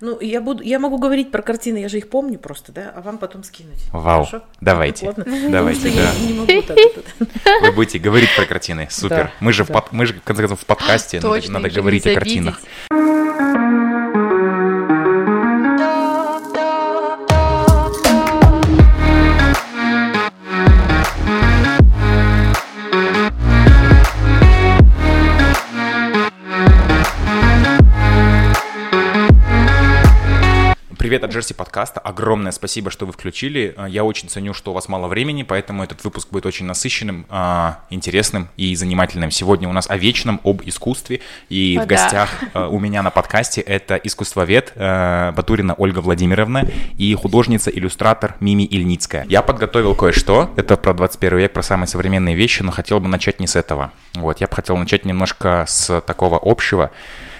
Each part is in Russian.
Ну, я, буду, я могу говорить про картины, я же их помню просто, да, а вам потом скинуть. Вау, Хорошо? давайте, Ладно? давайте, да. что я не могу так вот. Вы будете говорить про картины, супер. Да, мы, же в да. под- мы же, в конце концов, в подкасте, надо, Точно, говорить о картинах. видеть. Привет от Джерси подкаста. Огромное спасибо, что вы включили. А, Я очень ценю, что у вас мало времени, поэтому этот выпуск будет очень насыщенным, а, интересным и занимательным. Сегодня у нас о вечном, об искусстве. И О, в да. гостях а, у меня на подкасте это искусствовед Батурина Ольга Владимировна и художница-иллюстратор Мими Ильницкая. Я подготовил кое-что. Это про 21 век, про самые современные вещи, но хотел бы начать не с этого. Вот, я бы хотел начать немножко с такого общего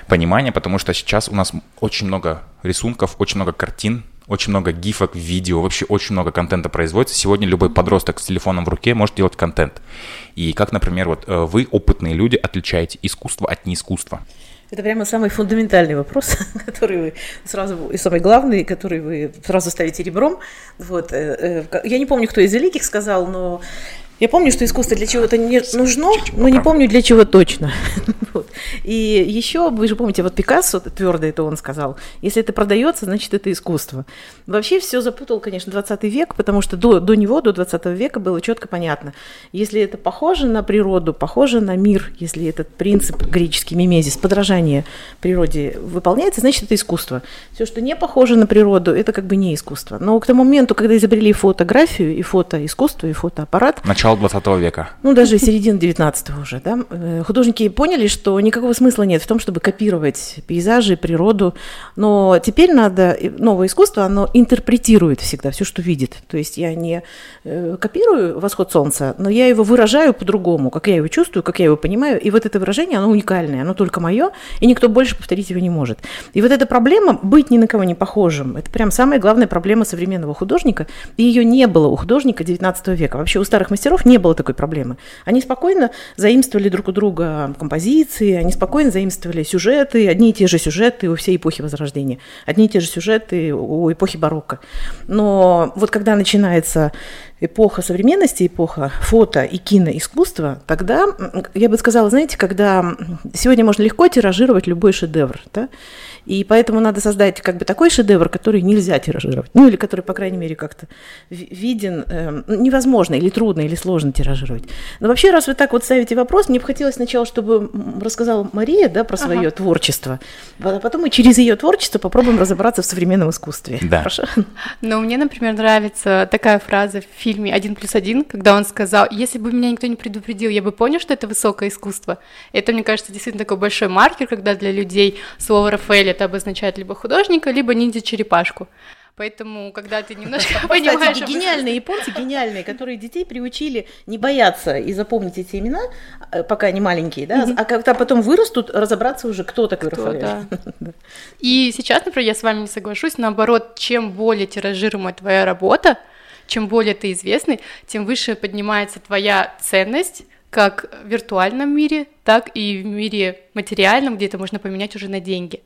понимания, потому что сейчас у нас очень много рисунков, очень много картин, очень много гифок, видео, вообще очень много контента производится. Сегодня любой подросток с телефоном в руке может делать контент. И как, например, вот э, вы, опытные люди, отличаете искусство от неискусства? Это прямо самый фундаментальный вопрос, который вы сразу, и самый главный, который вы сразу ставите ребром. Вот, э, э, я не помню, кто из великих сказал, но я помню, что искусство для чего-то не нужно, но не помню для чего точно. Вот. И еще, вы же помните, вот Пикассо, твердо это он сказал, если это продается, значит это искусство. Вообще все запутал, конечно, 20 век, потому что до, до него, до 20 века было четко понятно. Если это похоже на природу, похоже на мир, если этот принцип греческий мимезис, подражание природе выполняется, значит это искусство. Все, что не похоже на природу, это как бы не искусство. Но к тому моменту, когда изобрели фотографию и фотоискусство, и фотоаппарат, Начало 20 века. ну, даже середина 19 уже, да, э, художники поняли, что никакого смысла нет в том, чтобы копировать пейзажи, природу, но теперь надо, и новое искусство, оно интерпретирует всегда все, что видит. То есть я не э, копирую восход солнца, но я его выражаю по-другому, как я его чувствую, как я его понимаю, и вот это выражение, оно уникальное, оно только мое, и никто больше повторить его не может. И вот эта проблема быть ни на кого не похожим, это прям самая главная проблема современного художника, и ее не было у художника 19 века. Вообще у старых мастеров не было такой проблемы. Они спокойно заимствовали друг у друга композиции, они спокойно заимствовали сюжеты, одни и те же сюжеты у всей эпохи Возрождения, одни и те же сюжеты у эпохи барокко. Но вот когда начинается эпоха современности, эпоха фото и киноискусства, тогда, я бы сказала, знаете, когда сегодня можно легко тиражировать любой шедевр, да, и поэтому надо создать как бы такой шедевр, который нельзя тиражировать, ну или который, по крайней мере, как-то ви- виден, эм, невозможно или трудно, или сложно тиражировать. Но вообще, раз вы так вот ставите вопрос, мне бы хотелось сначала, чтобы рассказала Мария, да, про свое творчество, а потом мы через ее творчество попробуем разобраться в современном искусстве. Да. Хорошо? Но мне, например, нравится такая фраза в фильме «Один плюс один», когда он сказал, если бы меня никто не предупредил, я бы понял, что это высокое искусство. Это, мне кажется, действительно такой большой маркер, когда для людей слово «Рафаэль» это обозначает либо художника, либо ниндзя-черепашку. Поэтому, когда ты немножко понимаешь... Кстати, гениальные японцы, гениальные, которые детей приучили не бояться и запомнить эти имена, э, пока они маленькие, да, а когда потом вырастут, разобраться уже, кто такой Кто, Рафаэль. да. И сейчас, например, я с вами не соглашусь. Наоборот, чем более тиражируемая твоя работа, чем более ты известный, тем выше поднимается твоя ценность как в виртуальном мире, так и в мире материальном, где это можно поменять уже на деньги.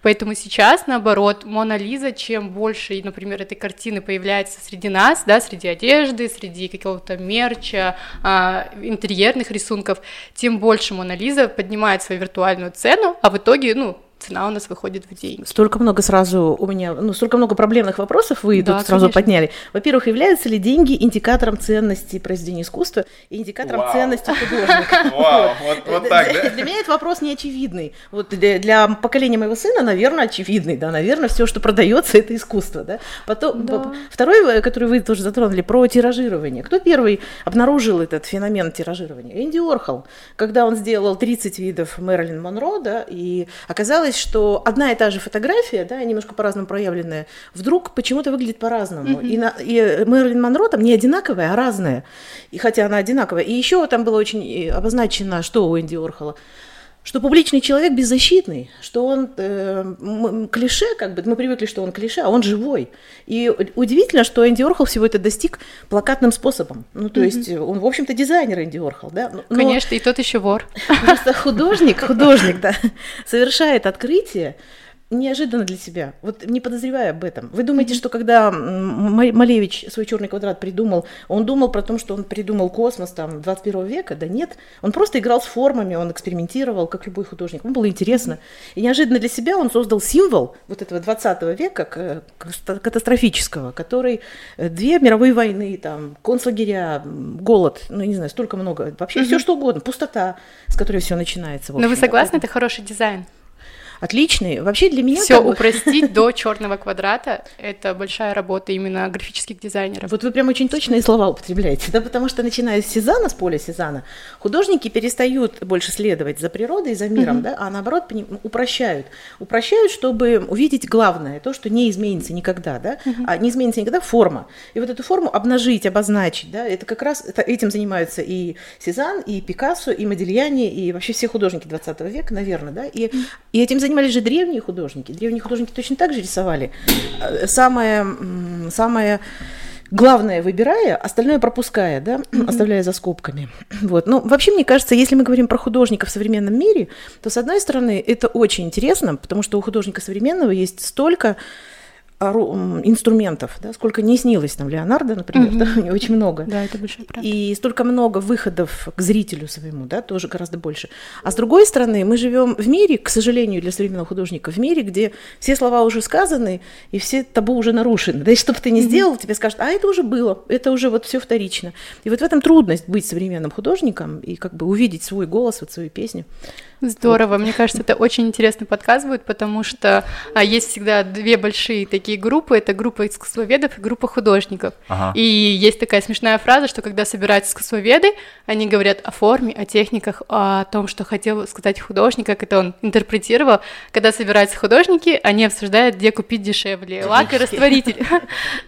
Поэтому сейчас, наоборот, Мона Лиза, чем больше, например, этой картины появляется среди нас, да, среди одежды, среди какого-то мерча, а, интерьерных рисунков, тем больше Мона Лиза поднимает свою виртуальную цену, а в итоге, ну, цена у нас выходит в деньги. Столько много сразу у меня, ну, столько много проблемных вопросов вы Да, тут сразу конечно. подняли. Во-первых, являются ли деньги индикатором ценности произведения искусства и индикатором Вау. ценности художника? Вау, вот- вот так, да? Для меня этот вопрос не очевидный. Вот для, для поколения моего сына, наверное, очевидный, да, наверное, все, что продается, это искусство, да. Потом Да. второй, э, который вы тоже затронули, про тиражирование. Кто первый обнаружил этот феномен тиражирования? Энди Орхол, когда он сделал 30 видов Мэрилин Монро, да, и оказалось, что одна и та же фотография, да, немножко по-разному проявленная, вдруг почему-то выглядит по-разному. И, на- и Мэрилин Монро там не одинаковая, а разная. И хотя она одинаковая. И еще там было очень э, обозначено, что у Энди Орхола, что публичный человек беззащитный, что он э, клише, как бы мы привыкли, что он клише, а он живой. И удивительно, что Энди Орхол всего это достиг плакатным способом. Ну, то есть э, он, в общем-то, дизайнер Энди Орхол, да. Но Конечно, и тот еще вор. Просто художник, художник, да, совершает открытие, неожиданно для себя, вот не подозревая об этом. Вы думаете, mm-hmm. что когда Малевич свой черный квадрат придумал, он думал про то, что он придумал космос там 21 века? Да нет, он просто играл с формами, он экспериментировал, как любой художник. Ему было интересно. И неожиданно для себя он создал символ вот этого 20 века катастрофического, который э, две мировые войны, там, концлагеря, голод, ну, не знаю, столько много, вообще mm-hmm. все что угодно, пустота, с которой все начинается. Но вы согласны, это хороший дизайн? Отличный. Вообще для меня... Все как бы... упростить до черного квадрата — это большая работа именно графических дизайнеров. Вот вы прям очень точные слова употребляете, да, потому что начиная с Сезана, с поля Сезана, художники перестают больше следовать за природой за миром, mm-hmm. да, а наоборот упрощают. Упрощают, чтобы увидеть главное, то, что не изменится никогда, да, mm-hmm. а не изменится никогда форма. И вот эту форму обнажить, обозначить, да, это как раз это, этим занимаются и Сезанн, и Пикассо, и Модильяни, и вообще все художники 20 века, наверное, да, и, mm-hmm. и этим занимаются занимались же древние художники. Древние художники точно так же рисовали. Э, самое, самое главное выбирая, остальное пропуская, да, mm-hmm. оставляя за скобками. Вот. Ну, вообще, мне кажется, если мы говорим про художника в современном мире, то, с одной стороны, это очень интересно, потому что у художника современного есть столько инструментов, да, сколько не снилось там Леонардо, например, mm-hmm. да, у него очень много. Да, это большая правда. И столько много выходов к зрителю своему, да, тоже гораздо больше. А с другой стороны, мы живем в мире, к сожалению, для современного художника, в мире, где все слова уже сказаны, и все табу уже нарушены. Да и что бы ты ни сделал, тебе скажут, а это уже было, это уже вот все вторично. И вот в этом трудность быть современным художником и как бы увидеть свой голос, вот свою песню. Здорово, мне кажется, это очень интересный подкаст будет, потому что а, есть всегда две большие такие группы, это группа искусствоведов и группа художников. Ага. И есть такая смешная фраза, что когда собираются искусствоведы, они говорят о форме, о техниках, о том, что хотел сказать художник, как это он интерпретировал. Когда собираются художники, они обсуждают, где купить дешевле лак и растворитель.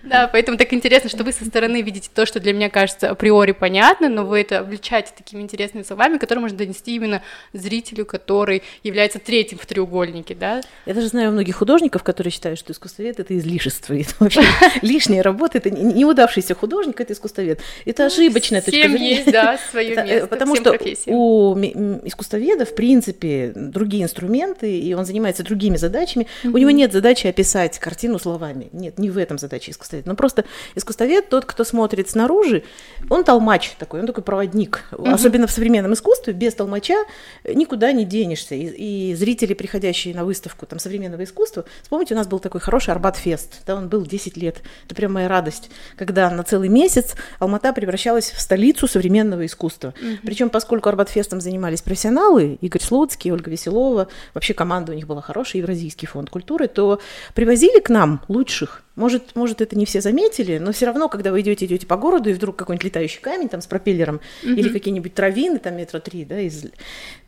Да, поэтому так интересно, что вы со стороны видите то, что для меня кажется априори понятно, но вы это обличаете такими интересными словами, которые можно донести именно зрителю который является третьим в треугольнике, да? Я даже знаю многих художников, которые считают, что искусствовед — это излишество, это вообще лишняя работа, это неудавшийся художник, это искусствовед. Это ну, ошибочная точка зрения. есть, да, свое э, место Потому что у искусствоведа, в принципе, другие инструменты, и он занимается другими задачами. У него нет задачи описать картину словами. Нет, не в этом задача искусствоведа. Но просто искусствовед, тот, кто смотрит снаружи, он толмач такой, он такой проводник. Особенно в современном искусстве, без толмача никуда не денешься. И, и зрители, приходящие на выставку там, современного искусства, вспомните, у нас был такой хороший Арбат-фест, да, он был 10 лет. Это прям моя радость, когда на целый месяц Алмата превращалась в столицу современного искусства. Mm-hmm. Причем, поскольку Арбат-фестом занимались профессионалы, Игорь Слуцкий, Ольга Веселова, вообще команда у них была хорошая, Евразийский фонд культуры, то привозили к нам лучших может, может, это не все заметили, но все равно, когда вы идете, идете по городу, и вдруг какой-нибудь летающий камень там с пропеллером, mm-hmm. или какие-нибудь травины, там метра три, да, из...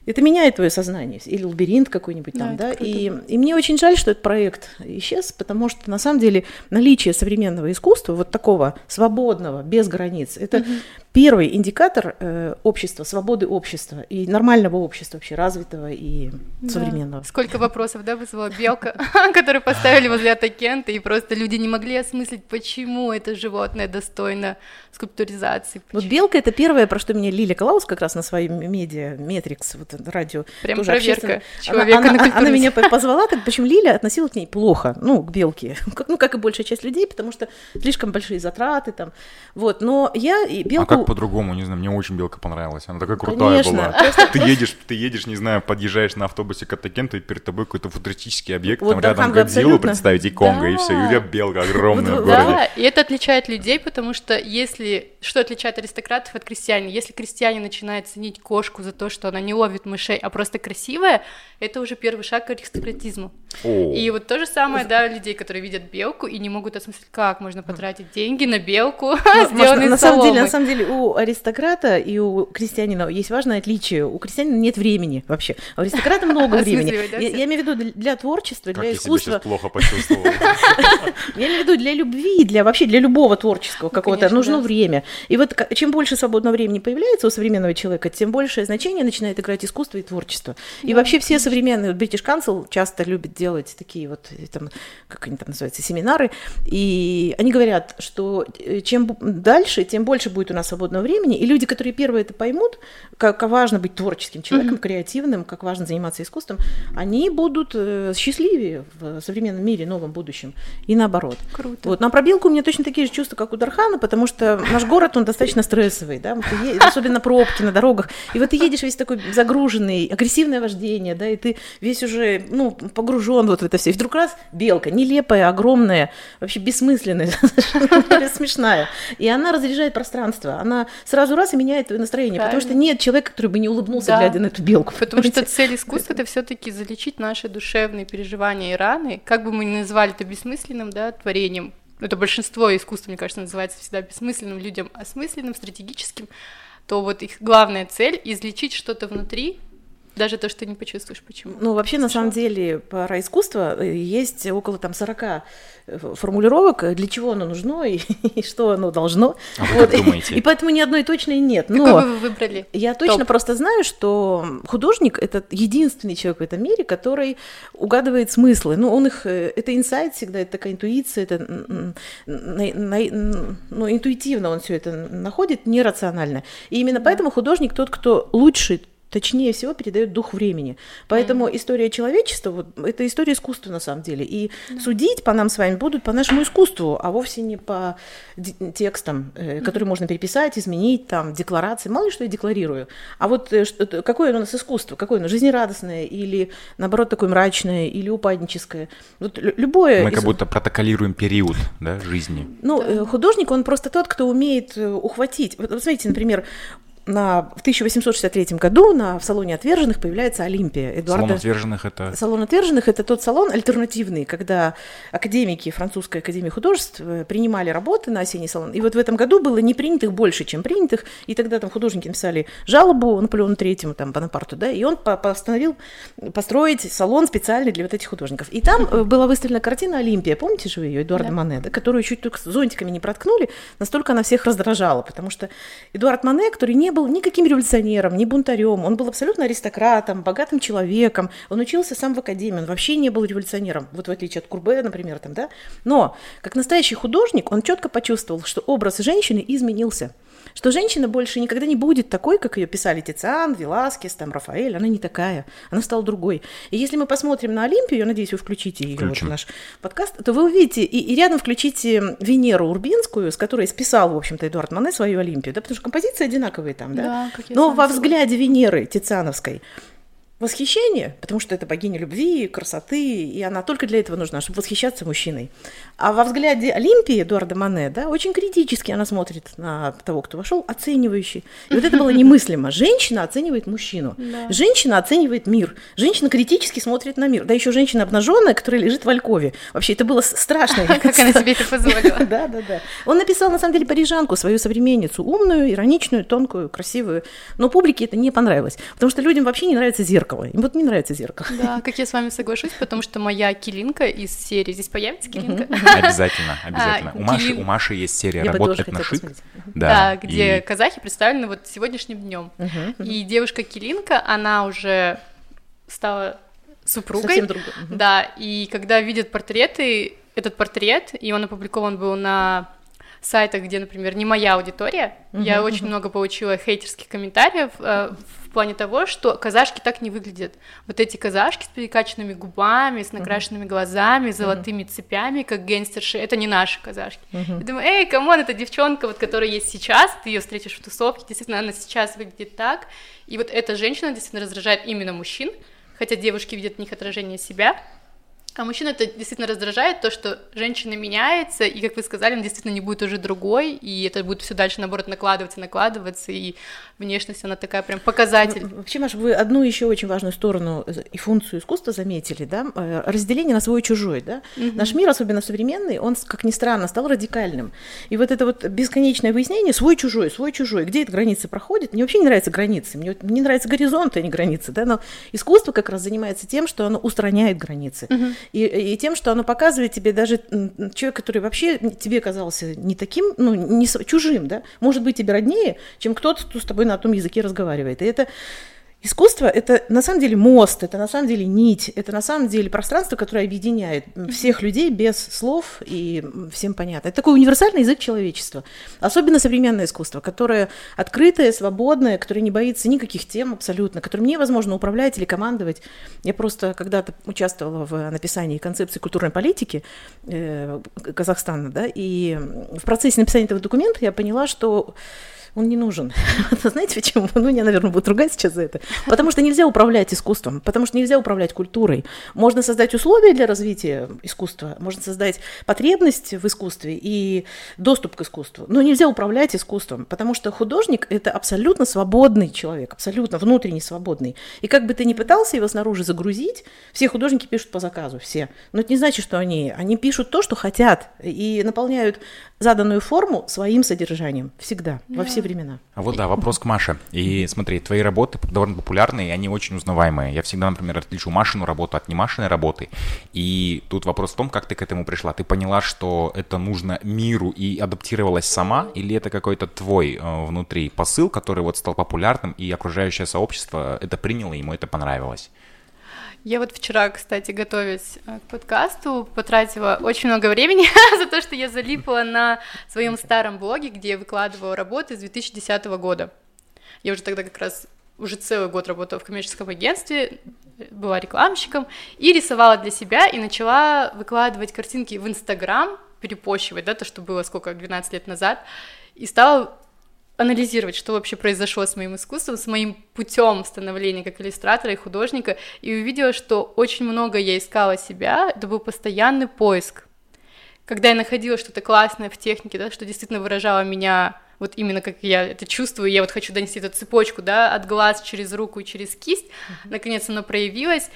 это меняет твое сознание, или лабиринт какой-нибудь там, да, да? И, и мне очень жаль, что этот проект исчез, потому что на самом деле наличие современного искусства, вот такого свободного, без границ, это mm-hmm первый индикатор э, общества, свободы общества и нормального общества вообще, развитого и да. современного. Сколько вопросов, да, вызвала белка, которую поставили возле Атакента, и просто люди не могли осмыслить, почему это животное достойно скульптуризации. Почему? Вот белка — это первое, про что меня Лиля Клаус как раз на своем медиа, Метрикс, вот радио. Прям проверка человека она, она, она меня позвала, так, почему Лиля относилась к ней плохо, ну, к белке, ну, как и большая часть людей, потому что слишком большие затраты там, вот, но я и белку... Как по-другому, не знаю, мне очень белка понравилась. Она такая крутая Конечно, была. Ты едешь, ты едешь, не знаю, подъезжаешь на автобусе к Атакенту, и перед тобой какой-то футуристический объект, вот там рядом Годзиллу представить, и Конго, да. и все, и у тебя белка огромная в городе. Да, и это отличает людей, потому что если... Что отличает аристократов от крестьян? Если крестьяне начинают ценить кошку за то, что она не ловит мышей, а просто красивая, это уже первый шаг к аристократизму. О. И вот то же самое, да, людей, которые видят белку и не могут осмыслить, как можно потратить деньги на белку, сделанную на самом деле, на самом деле, у аристократа и у крестьянина есть важное отличие. У крестьянина нет времени вообще, а у аристократа много времени. Я имею в виду для творчества, для искусства. Я плохо почувствовал. Я имею в виду для любви, для вообще для любого творческого ну, какого-то нужно время. И вот чем больше свободного времени появляется у современного человека, тем большее значение начинает играть искусство и творчества. И вообще все современные, British Council часто любит делать такие вот, э, там, как они там называются, семинары, и они говорят, что э, чем дальше, тем больше будет у нас свободного времени, и люди, которые первые это поймут, как важно быть творческим человеком, mm-hmm. креативным, как важно заниматься искусством, они будут э, счастливее в современном мире, новом будущем, и наоборот. Круто. Вот, на пробилку у меня точно такие же чувства, как у Дархана, потому что наш город, он достаточно стрессовый, да, особенно пробки на дорогах, и вот ты едешь весь такой загруженный, агрессивное вождение, да, и ты весь уже, ну, погружен вот в это все, и вдруг раз белка, нелепая, огромная, вообще бессмысленная, смешная, и она разряжает пространство, она сразу раз и меняет настроение, потому что нет человека, который бы не улыбнулся, глядя на эту белку. Потому что цель искусства — это все таки залечить наши душевные переживания и раны, как бы мы ни назвали это бессмысленным, да, творением, это большинство искусства, мне кажется, называется всегда бессмысленным людям, осмысленным, стратегическим, то вот их главная цель — излечить что-то внутри, даже то, что ты не почувствуешь, почему. Ну, вообще, на самом деле, про искусство э, есть около там 40 э, формулировок, для чего оно нужно и, и что оно должно. А вы вот. как думаете? И, поэтому ни одной точной нет. Но Какой вы выбрали? Я точно Топ. просто знаю, что художник — это единственный человек в этом мире, который угадывает смыслы. Ну, он их... Э, это инсайт всегда, это такая интуиция, это... Ну, интуитивно он все это находит, нерационально. И именно поэтому художник тот, кто лучше точнее всего передает дух времени. Поэтому mm. история человечества вот, это история искусства на самом деле. И mm. судить по нам с вами будут по нашему искусству, а вовсе не по текстам, э, которые mm. можно переписать, изменить, там, декларации. Мало ли что я декларирую. А вот э, что, какое у нас искусство? Какое оно? Жизнерадостное или, наоборот, такое мрачное или упадническое? Вот любое... Мы как будто протоколируем период да, жизни. Ну, да. Э, художник, он просто тот, кто умеет ухватить. Вот, смотрите, например, на, в 1863 году на, в салоне отверженных появляется Олимпия. Эдуарда... Салон отверженных это... Салон отверженных это тот салон альтернативный, когда академики французской академии художеств э, принимали работы на осенний салон. И вот в этом году было не принятых больше, чем принятых. И тогда там художники написали жалобу Наполеону Третьему, там, Бонапарту, да, и он постановил построить салон специальный для вот этих художников. И там э, была выставлена картина Олимпия, помните же вы ее, Эдуарда да. Мане, да, которую чуть только зонтиками не проткнули, настолько она всех раздражала, потому что Эдуард Мане, который не был никаким революционером, ни бунтарем, он был абсолютно аристократом, богатым человеком, он учился сам в академии, он вообще не был революционером, вот в отличие от Курбе, например, там, да. Но, как настоящий художник, он четко почувствовал, что образ женщины изменился – что женщина больше никогда не будет такой, как ее писали Тициан, Веласкес, там, Рафаэль, она не такая, она стала другой. И если мы посмотрим на Олимпию, я надеюсь, вы включите ее вот в наш подкаст, то вы увидите, и, и рядом включите Венеру Урбинскую, с которой списал, в общем-то, Эдуард Мане свою Олимпию, да, потому что композиции одинаковые там, да, да но во взгляде Венеры Тициановской восхищение, потому что это богиня любви, красоты, и она только для этого нужна, чтобы восхищаться мужчиной. А во взгляде Олимпии Эдуарда Мане, да, очень критически она смотрит на того, кто вошел, оценивающий. И вот это было немыслимо. Женщина оценивает мужчину, да. женщина оценивает мир, женщина критически смотрит на мир. Да еще женщина обнаженная, которая лежит в Алькове. Вообще это было страшно. Как она себе это позволила. Да, да, да. Он написал, на самом деле, парижанку, свою современницу, умную, ироничную, тонкую, красивую. Но публике это не понравилось, потому что людям вообще не нравится зеркало зеркало. Им вот не нравится зеркало. Да, как я с вами соглашусь, потому что моя килинка из серии, здесь появится килинка? Обязательно, обязательно. А, у, Маши, у Маши есть серия «Работ этношик». Да, где казахи представлены вот сегодняшним днем. И девушка Килинка, она уже стала супругой. Совсем другой. Да, и когда видят портреты, этот портрет, и он опубликован был на сайтах, где, например, не моя аудитория, uh-huh, я очень много получила хейтерских комментариев э, в плане того, что казашки так не выглядят. Вот эти казашки с перекачанными губами, с накрашенными глазами, золотыми uh-huh. цепями, как гангстерши, это не наши казашки. Я думаю, эй, come on, это девчонка, вот, которая есть сейчас, ты ее встретишь в тусовке, действительно, она сейчас выглядит так, и вот эта женщина действительно раздражает именно мужчин, хотя девушки видят в них отражение себя, а мужчин это действительно раздражает, то, что женщина меняется, и, как вы сказали, он действительно не будет уже другой, и это будет все дальше, наоборот, накладываться, накладываться, и внешность, она такая прям показатель. Вообще, Маша, вы одну еще очень важную сторону и функцию искусства заметили, да, э, разделение на свой и чужой, да. Угу. Наш мир, особенно современный, он, как ни странно, стал радикальным. И вот это вот бесконечное выяснение свой-чужой, свой-чужой, где эта граница проходит, мне вообще не нравятся границы, мне не нравятся горизонты, а не границы, да, но искусство как раз занимается тем, что оно устраняет границы. Угу и, и тем, что оно показывает тебе даже человек, который вообще тебе казался не таким, ну, не чужим, да, может быть тебе роднее, чем кто-то, кто с тобой на том языке разговаривает. И это Искусство — это на самом деле мост, это на самом деле нить, это на самом деле пространство, которое объединяет всех людей без слов и всем понятно. Это такой универсальный язык человечества. Особенно современное искусство, которое открытое, свободное, которое не боится никаких тем абсолютно, которым невозможно управлять или командовать. Я просто когда-то участвовала в написании концепции культурной политики э, Казахстана, да, и в процессе написания этого документа я поняла, что он не нужен. Знаете почему? Ну, меня, наверное, будут ругать сейчас за это. Потому что нельзя управлять искусством, потому что нельзя управлять культурой. Можно создать условия для развития искусства, можно создать потребность в искусстве и доступ к искусству, но нельзя управлять искусством, потому что художник – это абсолютно свободный человек, абсолютно внутренне свободный. И как бы ты ни пытался его снаружи загрузить, все художники пишут по заказу, все. Но это не значит, что они, они пишут то, что хотят, и наполняют заданную форму своим содержанием всегда, да. во все времена. А вот да, вопрос к Маше. И смотри, твои работы довольно популярные, и они очень узнаваемые. Я всегда, например, отличу Машину работу от не Машиной работы. И тут вопрос в том, как ты к этому пришла. Ты поняла, что это нужно миру и адаптировалась сама, или это какой-то твой э, внутри посыл, который вот стал популярным, и окружающее сообщество это приняло, ему это понравилось? Я вот вчера, кстати, готовясь э, к подкасту, потратила очень много времени за то, что я залипла на своем старом блоге, где я выкладывала работы с 2010 года. Я уже тогда как раз уже целый год работала в коммерческом агентстве, была рекламщиком, и рисовала для себя, и начала выкладывать картинки в Инстаграм, перепощивать, да, то, что было сколько, 12 лет назад, и стала анализировать, что вообще произошло с моим искусством, с моим путем становления как иллюстратора и художника, и увидела, что очень много я искала себя, это был постоянный поиск. Когда я находила что-то классное в технике, да, что действительно выражало меня вот именно как я это чувствую, я вот хочу донести эту цепочку, да, от глаз через руку и через кисть, mm-hmm. наконец оно проявилось,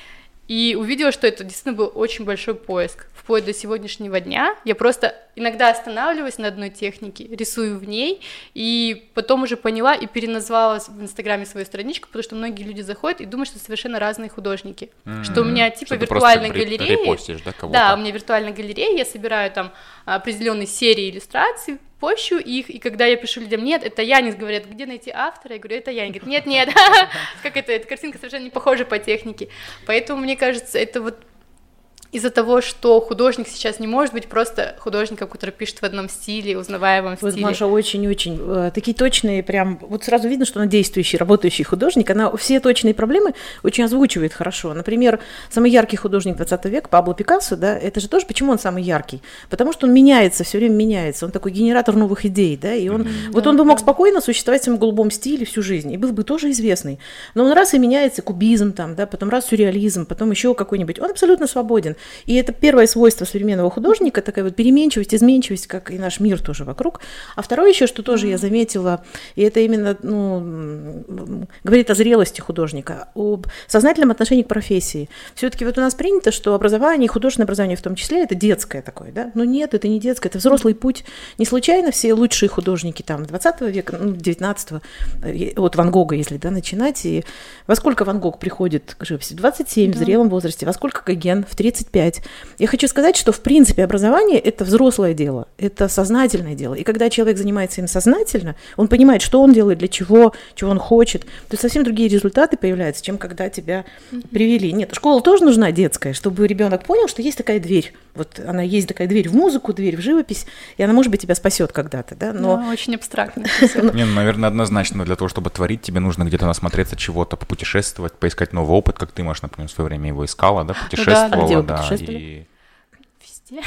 и увидела, что это действительно был очень большой поиск. Вплоть до сегодняшнего дня я просто иногда останавливаюсь на одной технике, рисую в ней, и потом уже поняла и переназвала в Инстаграме свою страничку, потому что многие люди заходят и думают, что совершенно разные художники. Mm-hmm. Что у меня типа что виртуальная галерея. Да, да, у меня виртуальная галерея, я собираю там определенные серии иллюстраций, пощу их, и когда я пишу людям, нет, это я, они говорят, где найти автора, я говорю, это я, они нет, нет, как это, эта картинка совершенно не похожа по технике, поэтому мне кажется, это вот из-за того, что художник сейчас не может быть просто художником, который пишет в одном стиле, узнаваемом вот стиле. Маша очень-очень э, такие точные, прям вот сразу видно, что она действующий, работающий художник. Она все точные проблемы очень озвучивает хорошо. Например, самый яркий художник 20 века Пабло Пикассо, да, это же тоже почему он самый яркий? Потому что он меняется, все время меняется. Он такой генератор новых идей, да, и он mm-hmm. вот да, он бы мог спокойно существовать в своем голубом стиле всю жизнь и был бы тоже известный. Но он раз и меняется, кубизм там, да, потом раз сюрреализм, потом еще какой-нибудь. Он абсолютно свободен. И это первое свойство современного художника, такая вот переменчивость, изменчивость, как и наш мир тоже вокруг. А второе еще, что тоже я заметила, и это именно ну, говорит о зрелости художника, об сознательном отношении к профессии. Все-таки вот у нас принято, что образование, художественное образование в том числе, это детское такое, да? Но нет, это не детское, это взрослый путь. Не случайно все лучшие художники там 20 века, ну, 19 от Ван Гога, если да, начинать, и во сколько Ван Гог приходит к живописи? 27 да. в зрелом возрасте, во сколько Гоген? В 35. Я хочу сказать, что в принципе образование это взрослое дело, это сознательное дело. И когда человек занимается им сознательно, он понимает, что он делает, для чего, чего он хочет, то совсем другие результаты появляются, чем когда тебя привели. Нет, школа тоже нужна детская, чтобы ребенок понял, что есть такая дверь. Вот она есть такая дверь в музыку, дверь в живопись, и она, может быть, тебя спасет когда-то, да? Но ну, очень абстрактно. Не, ну, наверное, однозначно для того, чтобы творить, тебе нужно где-то насмотреться чего-то, попутешествовать, поискать новый опыт, как ты, Маш, например, в свое время его искала, да, путешествовала, да, и Везде.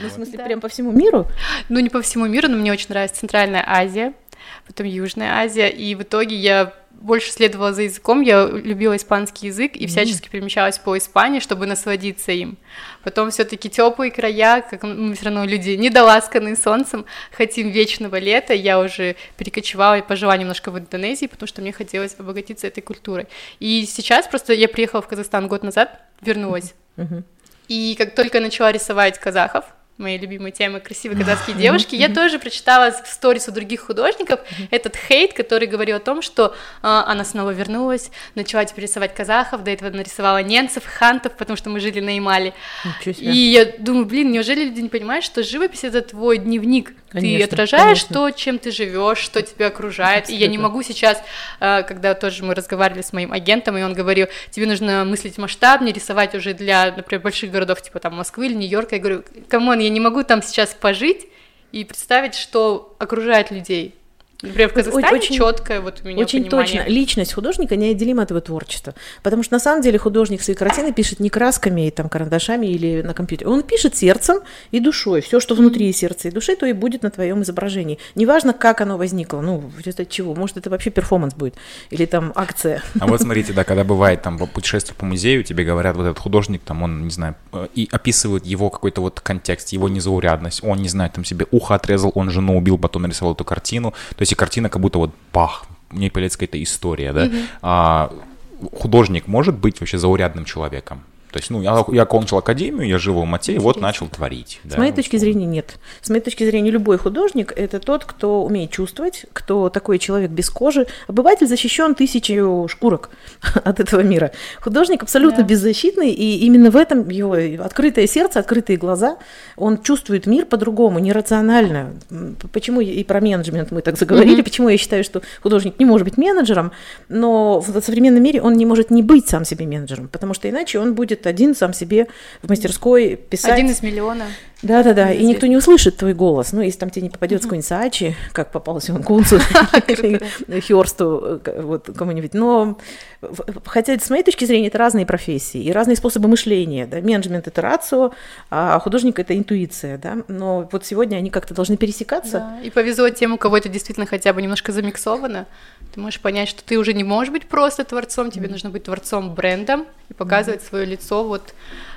Ну, в смысле, прям по всему миру? Ну, не по всему миру, но мне очень нравится Центральная Азия, потом Южная Азия, и в итоге я больше следовала за языком, я любила испанский язык и всячески перемещалась по Испании, чтобы насладиться им. Потом все-таки теплые края, как мы все равно люди недоласканные солнцем, хотим вечного лета. Я уже перекочевала и пожила немножко в Индонезии, потому что мне хотелось обогатиться этой культурой. И сейчас просто я приехала в Казахстан год назад, вернулась. Uh-huh. И как только начала рисовать казахов, моей любимой темы красивые казахские девушки, я тоже прочитала в сторис у других художников этот хейт, который говорил о том, что э, она снова вернулась, начала теперь рисовать казахов, до этого нарисовала немцев, хантов, потому что мы жили на Ямале. И я думаю, блин, неужели люди не понимают, что живопись это твой дневник, Конечно, ты отражаешь конечно. то, чем ты живешь, что тебя окружает. И я не Абсолютно. могу сейчас, э, когда тоже мы разговаривали с моим агентом, и он говорил, тебе нужно мыслить масштабнее, рисовать уже для, например, больших городов, типа там Москвы или Нью-Йорка. Я говорю, come on, я не могу там сейчас пожить и представить, что окружает людей. Например, в Казахстане очень- четкое вот у меня Очень понимание. точно. Личность художника неотделима от его творчества. Потому что на самом деле художник свои картины пишет не красками, и, там, карандашами или на компьютере. Он пишет сердцем и душой. Все, что внутри сердца и души, то и будет на твоем изображении. Неважно, как оно возникло. Ну, в результате чего. Может, это вообще перформанс будет. Или там акция. А вот смотрите, да, когда бывает там путешествие по музею, тебе говорят, вот этот художник, там, он, не знаю, э, и описывают его какой-то вот контекст, его незаурядность, он, не знаю, там себе ухо отрезал, он жену убил, потом нарисовал эту картину, то есть и картина как будто вот бах, у нее появляется какая-то история, да, а художник может быть вообще заурядным человеком? То есть, ну, я, я окончил академию, я жил в Алмате, и вот начал творить. С моей точки зрения нет. С моей точки зрения любой художник это тот, кто умеет чувствовать, кто такой человек без кожи. Обыватель защищен тысячу шкурок от этого мира. Художник абсолютно Да. беззащитный, и именно в этом его открытое сердце, открытые глаза. Он чувствует мир по-другому, нерационально. Почему и про менеджмент мы так заговорили, Мгм. почему я считаю, что художник не может быть менеджером, но в современном мире он не может не быть сам себе менеджером, потому что иначе он будет один сам себе в мастерской писать. Один из миллиона. Да, да, да. И никто не услышит твой голос. Ну, если там тебе не попадется какой-нибудь Саачи, как попался он Кунцу или Хёрсту, э, вот кому-нибудь. Но хотя с моей точки зрения это разные профессии и разные способы мышления. Да? Менеджмент это рацио, а художник это интуиция. Да? Но вот сегодня они как-то должны пересекаться. Да, И повезло тем, у кого это действительно хотя бы немножко замиксовано. Ты можешь понять, что ты уже не можешь быть просто творцом, тебе нужно быть творцом брендом и показывать свое лицо вот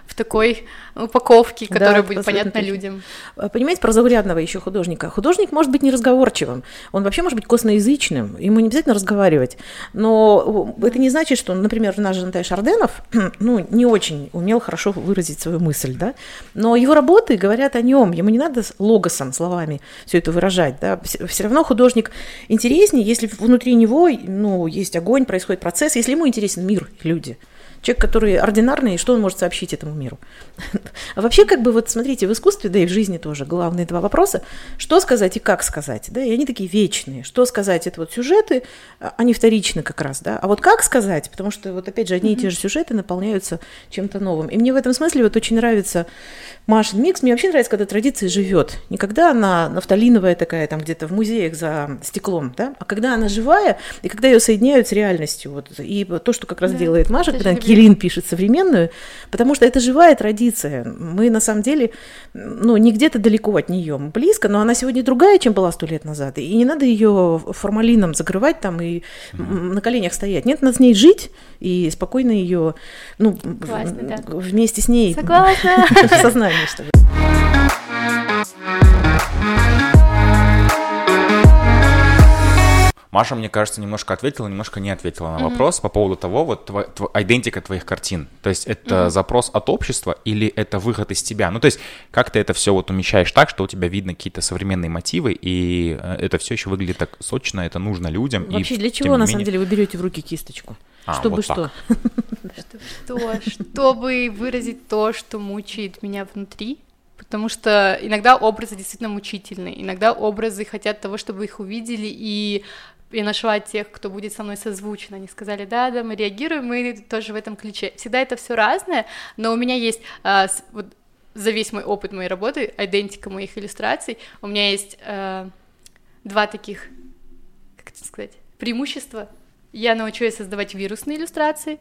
в такой упаковке, Да, которая это будет понятна точно. людям. А, Понимаете, про заурядного еще художника. Художник может быть неразговорчивым, он вообще может быть косноязычным, ему не обязательно разговаривать. Но это не значит, что, например, наш Жантай Шарденов, ну, не очень умел хорошо выразить свою мысль, да, но его работы говорят о нем, ему не надо логосом, словами все это выражать, да. Все равно художник интереснее, если внутри него, ну, есть огонь, происходит процесс, если ему интересен мир, люди. Человек, который ординарный, что он может сообщить этому миру? А вообще, как бы, вот смотрите, в искусстве, да и в жизни тоже главные два вопроса, что сказать и как сказать, да, и они такие вечные. Что сказать, это вот сюжеты, а, они вторичны как раз, да, а вот как сказать, потому что вот опять же одни и те же сюжеты наполняются чем-то новым. И мне в этом смысле вот очень нравится Машин Микс, мне вообще нравится, когда традиция живет. Не когда она нафталиновая такая, там где-то в музеях за стеклом, да, а когда она живая, и когда ее соединяют с реальностью. Вот, и то, что как раз Да, делает Маша, когда Кирин пишет современную, потому что это живая традиция. Мы на самом деле, ну, не где-то далеко от нее, мы близко, но она сегодня другая, чем была сто лет назад. И не надо ее формалином закрывать там и м, на коленях стоять. Нет, надо с ней жить и спокойно ее, ну, в- Согласна, да. вместе с ней Согласна. в сознании, что ли. Маша, мне кажется, немножко ответила, немножко не ответила на вопрос по поводу того, вот тво- тво- идентика твоих картин. То есть это запрос от общества или это выход из тебя? Ну, то есть как ты это все вот умещаешь так, что у тебя видно какие-то современные мотивы, и э, это все еще выглядит так сочно, это нужно людям. и Вообще, для тем чего, на самом деле, вы берете в руки кисточку? А, Чтобы вот что? Что, чтобы выразить то, что мучает меня внутри, потому что иногда образы действительно мучительные, иногда образы хотят того, чтобы их увидели, и я нашла тех, кто будет со мной созвучен, они сказали, да, да, мы реагируем, мы тоже в этом ключе. Всегда это все разное, но у меня есть а, вот за весь мой опыт моей работы, идентика моих иллюстраций, у меня есть а, два таких, как это сказать, преимущества. Я научилась создавать вирусные иллюстрации,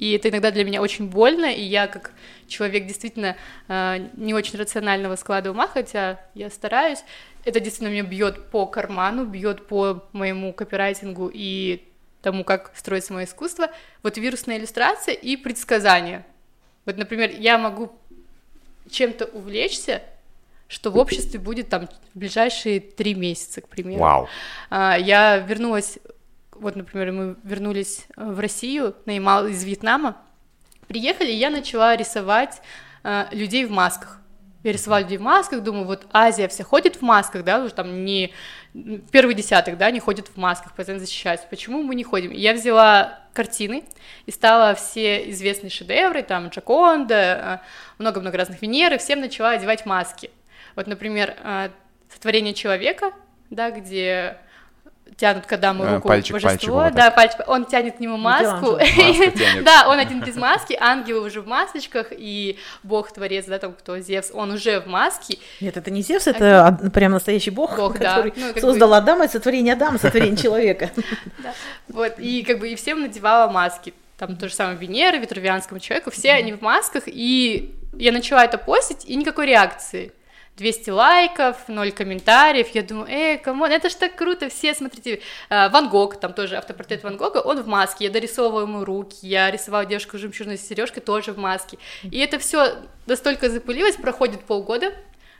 и это иногда для меня очень больно, и я как человек действительно э, не очень рационального склада ума, хотя я стараюсь, это действительно меня бьет по карману, бьет по моему копирайтингу и тому, как строится мое искусство. Вот вирусная иллюстрация и предсказания. Вот, например, я могу чем-то увлечься, что в обществе будет там в ближайшие три месяца, к примеру. Вау. А, Я вернулась, вот, например, мы вернулись э, в Россию на Ямал из Вьетнама, приехали, и я начала рисовать э, людей в масках. Я рисовала людей в масках, думаю, вот Азия вся ходит в масках, да, уже там не первый десяток, да, не ходит в масках, постоянно защищаются. Почему мы не ходим? Я взяла картины и стала все известные шедевры, там Джаконда, э, много-много разных Венеры, всем начала одевать маски. Вот, например, э, творение человека, да, где тянут к Адаму Э, руку пальчик божество, пальчику вот да, пальчик, он тянет к нему маску, да, он один без маски, ангелы уже в масочках, и бог творец, да, там кто Зевс, он уже в маске, Нет, это не Зевс, это од- прям настоящий бог, Бог, да. который Ну, создал Адама, это сотворение Адама, сотворение человека. вот, и как бы и всем надевала маски, там то же самое Венера, Витрувианскому человеку, все они в масках, и я начала это постить, и никакой реакции. 200 лайков, 0 комментариев, я думаю, эй, come on, это ж так круто, все, смотрите, э, Ван Гог, там тоже автопортрет Ван Гога, он в маске, я дорисовывала ему руки, я рисовала девушку с жемчужной сережкой тоже в маске, и это все настолько запылилось, проходит полгода,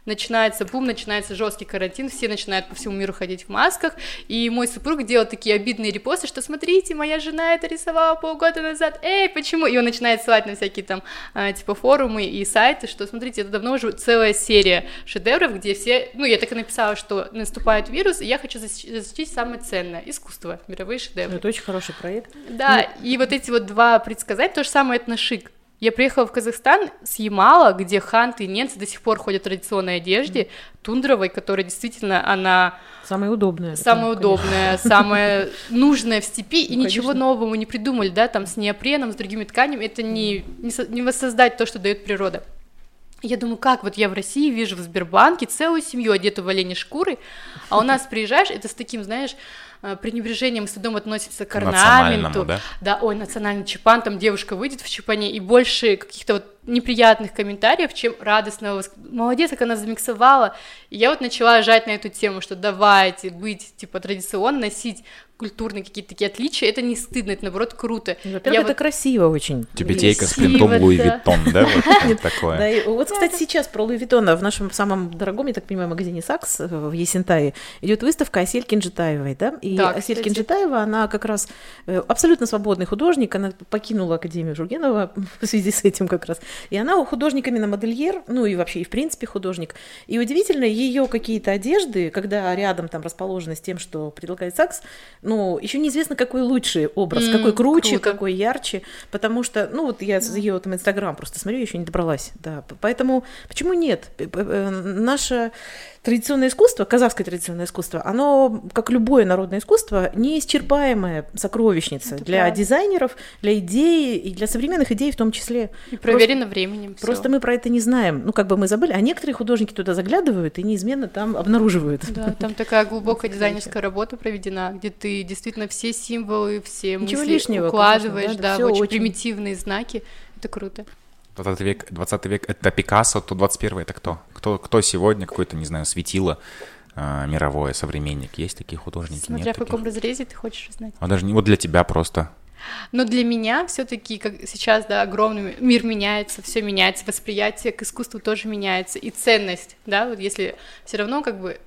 начинается бум, начинается жесткий карантин, все начинают по всему миру ходить в масках, и мой супруг делал такие обидные репосты, что смотрите, моя жена это рисовала полгода назад, эй, почему? И он начинает ссылать на всякие там а, типа форумы и сайты, что смотрите, это давно уже целая серия шедевров, где все, ну я так и написала, что наступает вирус, и я хочу защ- защитить самое ценное, искусство, мировые шедевры. Это очень хороший проект. Да, и вот эти вот два предсказания, то же самое это на шик. Я приехала в Казахстан с Ямала, где ханты и ненцы до сих пор ходят в традиционной одежде, тундровой, которая действительно, она самая Ну, конечно. удобная, самая нужная в степи, и Ну, ничего конечно. нового мы не придумали, да, там с неопреном, с другими тканями, это не, не, со- не воссоздать то, что дает природа. Я думаю, как вот я в России вижу в Сбербанке целую семью одетую в оленей шкуры, а у нас приезжаешь, это с таким, знаешь, пренебрежением и стыдом относится к орнаменту. да? Да, ой, национальный чапан, там девушка выйдет в чапане, и больше каких-то вот неприятных комментариев, чем радостного. воск- Молодец, как она замиксовала. И я вот начала жать на эту тему, что давайте быть, типа, традиционно, носить культурные какие-то такие отличия, это не стыдно, это, наоборот, круто. Во-первых, Я это вот- красиво очень. Тюбетейка с принтом Louis Vuitton, да? Вот такое. вот, кстати, сейчас про Луи Виттона в нашем самом дорогом, я так понимаю, магазине Saks в Есентае идет выставка Асель Кинжетаевой, да? И Асель кстати. Кинжетаева, она как раз э, абсолютно свободный художник, она покинула Академию Жургенова в связи с этим как раз. И она художник именно модельер, ну и вообще и в принципе художник. И удивительно, ее какие-то одежды, когда рядом там расположены с тем, что предлагает Saks, ну, еще неизвестно, какой лучший образ, М, какой круче, круто. какой ярче, потому что, ну, вот я ее там Инстаграм просто смотрю, еще не добралась, да, поэтому почему нет? Э, Наше традиционное искусство, казахское традиционное искусство, оно, как любое народное искусство, неисчерпаемая сокровищница Это для правда. дизайнеров, для идей и для современных идей в том числе. И проверено временем. всё. Просто мы про это не знаем, ну, как бы мы забыли, а некоторые художники туда заглядывают и неизменно там обнаруживают. Да, там такая глубокая дизайнерская работа проведена, где ты действительно все символы, все Ничего мысли лишнего, укладываешь, конечно, да, да, в всё очень, очень. примитивные знаки. Это круто. 20 век, 20 век это Пикассо, то 21 это кто? Кто, кто сегодня какой-то, не знаю, светило а, мировое, современник? Есть такие художники? Смотря Нет в каком таких? разрезе ты хочешь узнать. А даже не вот для тебя просто. Но для меня все-таки, как сейчас, да, огромный мир меняется, все меняется, восприятие к искусству тоже меняется, и ценность, да, вот если все равно как бы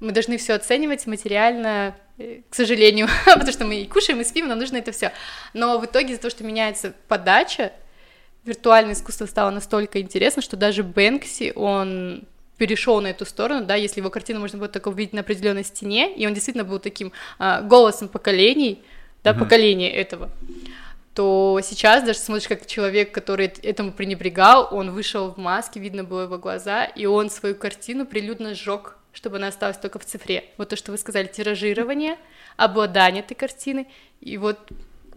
мы должны все оценивать материально, э, к сожалению, потому что мы и кушаем, и спим, нам нужно это все. Но в итоге из-за того, что меняется подача, виртуальное искусство стало настолько интересно, что даже Бэнкси, он перешел на эту сторону, да, если его картину можно было только увидеть на определенной стене, и он действительно был таким а, голосом поколений, да, Мгм. поколения этого, то сейчас даже смотришь, как человек, который эт- этому пренебрегал, он вышел в маске, видно было его глаза, и он свою картину прилюдно сжег, чтобы она осталась только в цифре. Вот то, что вы сказали, тиражирование, обладание этой картины, и вот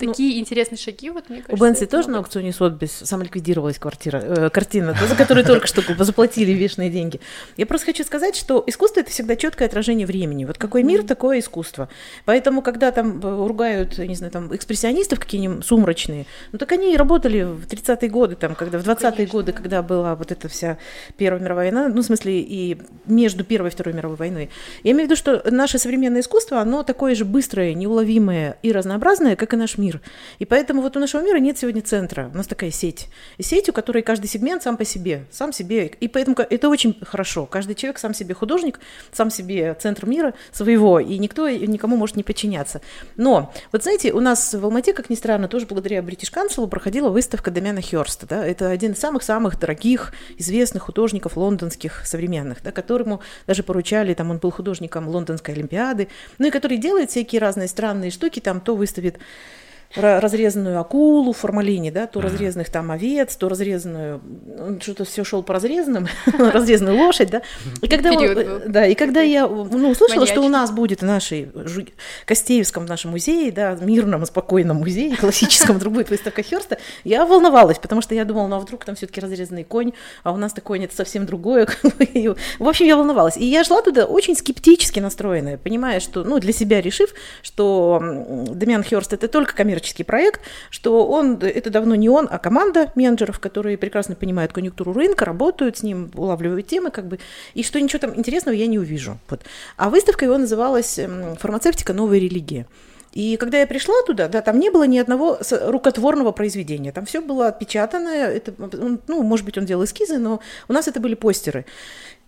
такие интересные шаги, вот мне У кажется. Бенси это тоже на много. аукционе Сотбис самоликвидировалась квартира, э, картина, за которую только что заплатили бешеные деньги. Я просто хочу сказать, что искусство это всегда четкое отражение времени. Вот какой мир, такое искусство. Поэтому, когда там э, ругают, не знаю, там экспрессионистов какие-нибудь сумрачные, ну так они и работали в 30-е годы, там, когда в 20-е Конечно, годы, да. когда была вот эта вся Первая мировая война, ну, в смысле, и между Первой и Второй мировой войной. Я имею в виду, что наше современное искусство, оно такое же быстрое, неуловимое и разнообразное, как и наш мир. И поэтому вот у нашего мира нет сегодня центра. У нас такая сеть. И сеть, у которой каждый сегмент сам по себе, сам себе. И поэтому это очень хорошо. Каждый человек сам себе художник, сам себе центр мира своего, и никто никому может не подчиняться. Но, вот знаете, у нас в Алмате, как ни странно, тоже благодаря Бритиш Канцелу проходила выставка Дамяна Хёрста. Да? Это один из самых-самых дорогих, известных художников лондонских современных, да, которому даже поручали, там он был художником Лондонской Олимпиады, ну и который делает всякие разные странные штуки, там то выставит разрезанную акулу в формалине, да, то mm-hmm. разрезанных там овец, то разрезанную, что-то все шел по разрезанным, разрезанную лошадь, да. И когда, да, и когда я ну, услышала, что у нас будет в нашей Костеевском нашем музее, да, мирном, спокойном музее, классическом, вдруг будет выставка Херста, я волновалась, потому что я думала, ну а вдруг там все-таки разрезанный конь, а у нас такой нет совсем другое. В общем, я волновалась. И я шла туда очень скептически настроенная, понимая, что, ну, для себя решив, что Дамиан Херст это только коммерческий проект, что он, это давно не он, а команда менеджеров, которые прекрасно понимают конъюнктуру рынка, работают с ним, улавливают темы, как бы, и что ничего там интересного я не увижу. Вот. А выставка его называлась «Фармацевтика. Новая религия». И когда я пришла туда, да, там не было ни одного рукотворного произведения. Там все было отпечатанное. Это, ну, может быть, он делал эскизы, но у нас это были постеры.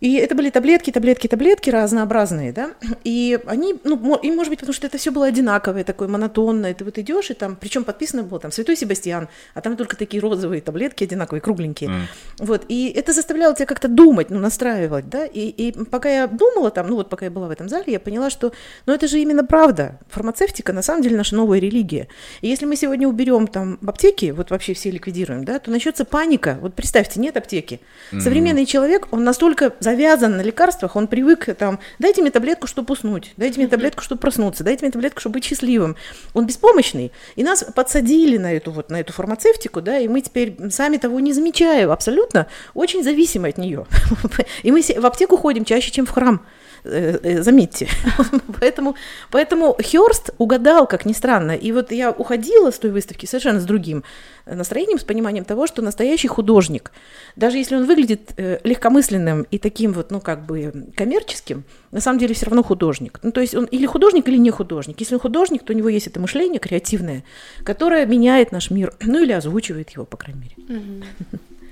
И это были таблетки, таблетки, таблетки разнообразные, да, и они, ну, и может быть, потому что это все было одинаковое, такое монотонное, ты вот идешь, и там, причем подписано было там Святой Себастьян, а там только такие розовые таблетки одинаковые, кругленькие, mm. вот, и это заставляло тебя как-то думать, ну, настраивать, да, и, и пока я думала там, ну, вот пока я была в этом зале, я поняла, что, ну, это же именно правда, фармацевтика на самом деле наша новая религия, и если мы сегодня уберем там аптеки, вот вообще все ликвидируем, да, то начнется паника, вот представьте, нет аптеки, mm. современный человек, он настолько завязан на лекарствах, он привык там, дайте мне таблетку, чтобы уснуть, дайте мне таблетку, чтобы проснуться, дайте мне таблетку, чтобы быть счастливым. Он беспомощный. И нас подсадили на эту вот, на эту фармацевтику, да, и мы теперь сами того не замечая абсолютно, очень зависимы от нее. И мы в аптеку ходим чаще, чем в храм. Э, э, заметьте. поэтому, поэтому Хёрст угадал, как ни странно. И вот я уходила с той выставки совершенно с другим настроением, с пониманием того, что настоящий художник, даже если он выглядит э, легкомысленным и таким вот, ну, как бы коммерческим, на самом деле все равно художник. Ну, то есть он или художник, или не художник. Если он художник, то у него есть это мышление креативное, которое меняет наш мир, ну, или озвучивает его, по крайней мере.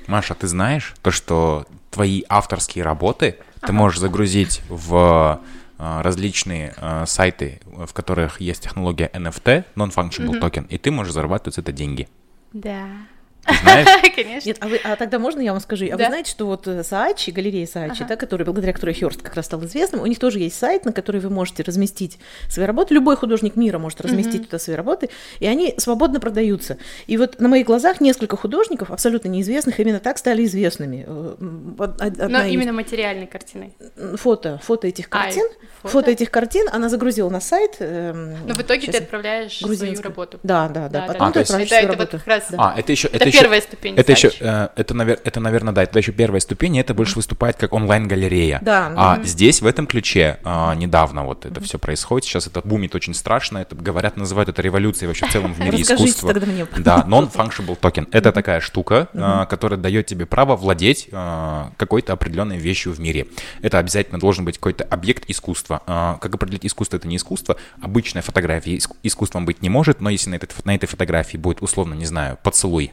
Маша, ты знаешь то, что твои авторские работы – ты можешь загрузить в а, различные а, сайты, в которых есть технология NFT, Non-Functional Token, и ты можешь зарабатывать с это деньги. Да. Знаешь? Конечно. Нет, а, вы, а тогда можно я вам скажу? А да? вы знаете, что вот э, Саачи, галерея Саачи, ага. да, который, благодаря которой Хёрст как раз стал известным, у них тоже есть сайт, на который вы можете разместить свои работы. Любой художник мира может разместить угу. туда свои работы, и они свободно продаются. И вот на моих глазах несколько художников, абсолютно неизвестных, именно так стали известными. Э, одна Но из... именно материальной картиной. Фото, фото этих картин. Ай, фото? фото этих картин она загрузила на сайт. Эм, Но в итоге ты отправляешь свою работу. Да, да, да. да потом а, ты отправляешь это, это вот как раз... А, это еще... Это, это еще... первая ступень. Это еще, э, это, навер, это, наверное, да, это еще первая ступень, и это больше выступает как онлайн-галерея. Да. А mm-hmm. здесь, в этом ключе, а, недавно вот это mm-hmm. все происходит, сейчас это бумит очень страшно, это, говорят, называют это революцией вообще в целом в мире искусства. тогда мне. Да, non-fungible token. Это такая штука, а, которая дает тебе право владеть а, какой-то определенной вещью в мире. Это обязательно должен быть какой-то объект искусства. Как определить искусство, это не искусство. Обычная фотография искусством быть не может, но если на этой, на этой фотографии будет условно, не знаю, поцелуй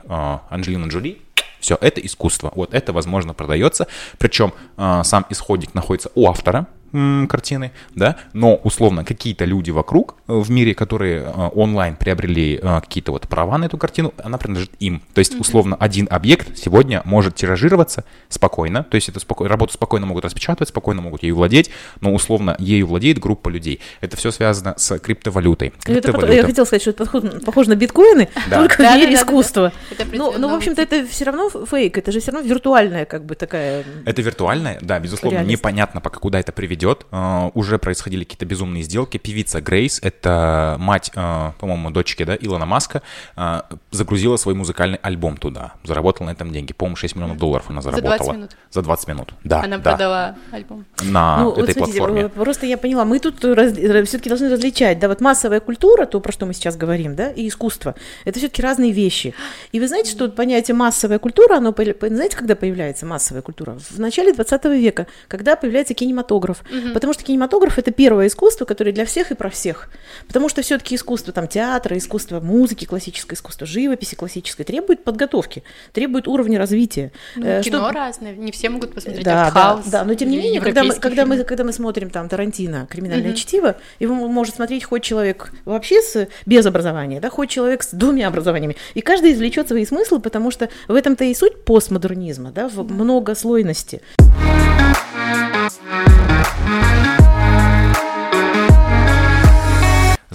Анджелины Джоли, все, это искусство. Вот это, возможно, продается. Причем э, сам исходник находится у автора, картины, да, но условно какие-то люди вокруг э, в мире, которые э, онлайн приобрели э, какие-то вот права на эту картину, она принадлежит им. То есть условно один объект сегодня может тиражироваться спокойно, то есть эту споко... работу спокойно могут распечатывать, спокойно могут ею владеть, но условно ею владеет группа людей. Это все связано с криптовалютой. Криптовалюта. Я хотела сказать, что это похоже на биткоины, да. только да, в мире да, искусства. Да, да. Ну, ну, в общем-то, это все равно фейк, это же все равно виртуальная как бы такая... Это виртуальная, да, безусловно, реальность. непонятно пока куда это приведет ведет. А, уже происходили какие-то безумные сделки. Певица Грейс, это мать, а, по-моему, дочки, да, Илона Маска, а, загрузила свой музыкальный альбом туда. Заработала на этом деньги. По-моему, 6 миллионов долларов она заработала. За 20 минут? За 20 минут, да. Она да. продала альбом? На ну, этой вот смотрите, платформе. Просто я поняла, мы тут раз, все-таки должны различать, да, вот массовая культура, то, про что мы сейчас говорим, да, и искусство. Это все-таки разные вещи. И вы знаете, что понятие массовая культура, оно, знаете, когда появляется массовая культура? В начале 20 века, когда появляется кинематограф. Угу. Потому что кинематограф это первое искусство, которое для всех и про всех. Потому что все-таки искусство там, театра, искусство музыки, классическое искусство живописи классическое требует подготовки, требует уровня развития. Ну, э, кино что... разное, не все могут посмотреть да, да, да, но тем не менее, когда мы, когда, мы, когда мы смотрим там Тарантино, криминальное угу. чтиво, его может смотреть хоть человек вообще с, без образования, да, хоть человек с двумя образованиями. И каждый извлечет свои смыслы, потому что в этом-то и суть постмодернизма, да, в многослойности.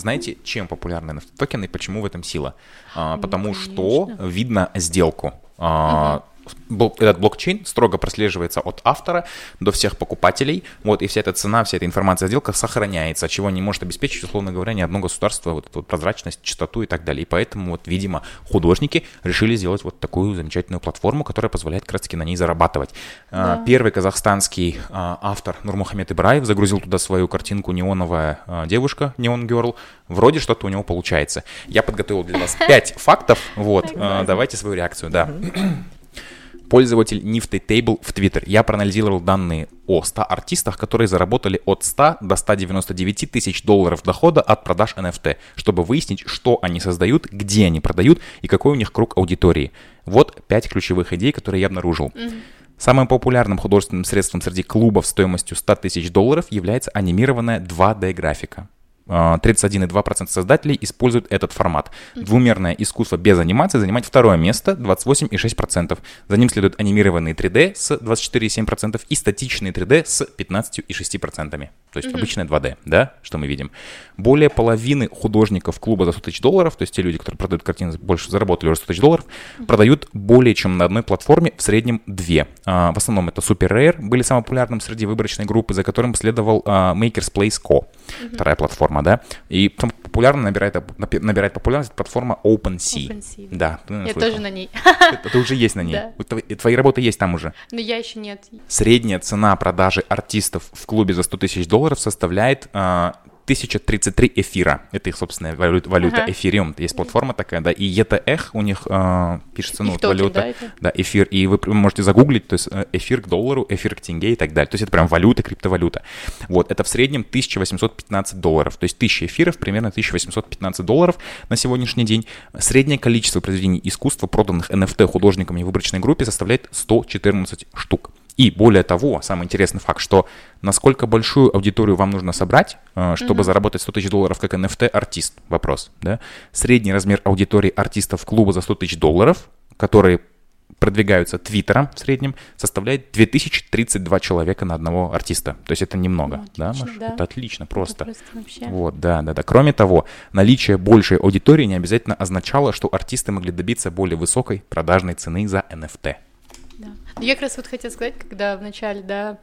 Знаете, чем популярны NFT-токены и почему в этом сила? А, Ну, потому конечно. что видно сделку. А, бл- Этот блокчейн строго прослеживается от автора до всех покупателей, вот, и вся эта цена, вся эта информация о сделках сохраняется, чего не может обеспечить, условно говоря, ни одно государство, вот эту вот прозрачность, чистоту и так далее. И поэтому, вот, видимо, художники решили сделать вот такую замечательную платформу, которая позволяет как раз-таки на ней зарабатывать. А, Да. Первый казахстанский а, автор Нурмухамед Ибраев загрузил туда свою картинку «Неоновая а, девушка», «Неон Girl». Вроде что-то у него получается. Я подготовил для вас пять фактов. Вот, давайте свою реакцию, да. Пользователь Nifty Table в Twitter. Я проанализировал данные о 100 артистах, которые заработали от 100 до 199 тысяч долларов дохода от продаж NFT, чтобы выяснить, что они создают, где они продают и какой у них круг аудитории. Вот пять ключевых идей, которые я обнаружил. Самым популярным художественным средством среди клубов стоимостью 100 тысяч долларов является анимированная 2D-графика. А, 31,2% создателей используют этот формат. Двумерное искусство без анимации занимает второе место, 28,6%. За ним следует анимированные 3D с 24,7% и статичные 3D с 15,6%. То есть обычное 2D, да, что мы видим. Более половины художников клуба за 100 тысяч долларов, то есть те люди, которые продают картины, больше заработали уже 100 тысяч долларов, продают более чем на одной платформе, в среднем две. А, в основном это Super Rare, были самым популярным среди выборочной группы, за которым последовал а, Makers Place Co. Вторая платформа, да. И потом популярно набирает, набирает популярность платформа OpenSea. OpenSea, Да, ты, Я слышал. тоже на ней. Это, ты уже есть на ней. Да. Твои работы есть там уже. Но я еще нет. Средняя цена продажи артистов в клубе за 100 тысяч долларов составляет а, 1033 эфира. Это их собственная валю- валюта. Ага. Эфириум. Есть платформа такая, да. И ETH у них а, пишется, ну, Их вот токен, валюта. да, это? Да, эфир. И вы можете загуглить, то есть э, эфир к доллару, эфир к тенге и так далее. То есть это прям валюта, криптовалюта. Вот, это в среднем 1815 долларов. То есть 1000 эфиров, примерно 1815 долларов на сегодняшний день. Среднее количество произведений искусства, проданных NFT художниками в выборочной группе, составляет 114 штук. И более того, самый интересный факт, что насколько большую аудиторию вам нужно собрать, э, чтобы заработать 100 тысяч долларов как NFT-артист? Вопрос, да? Средний размер аудитории артистов клуба за 100 тысяч долларов, которые продвигаются твиттером в среднем, составляет 2032 человека на одного артиста. То есть это немного, Ну, да, отлично, Маш? да. Это отлично, просто. Это просто вообще. Вот, да, да, да. Кроме того, наличие большей аудитории не обязательно означало, что артисты могли добиться более высокой продажной цены за NFT. Да. Ну, Я как раз вот хотела сказать, когда вначале, да,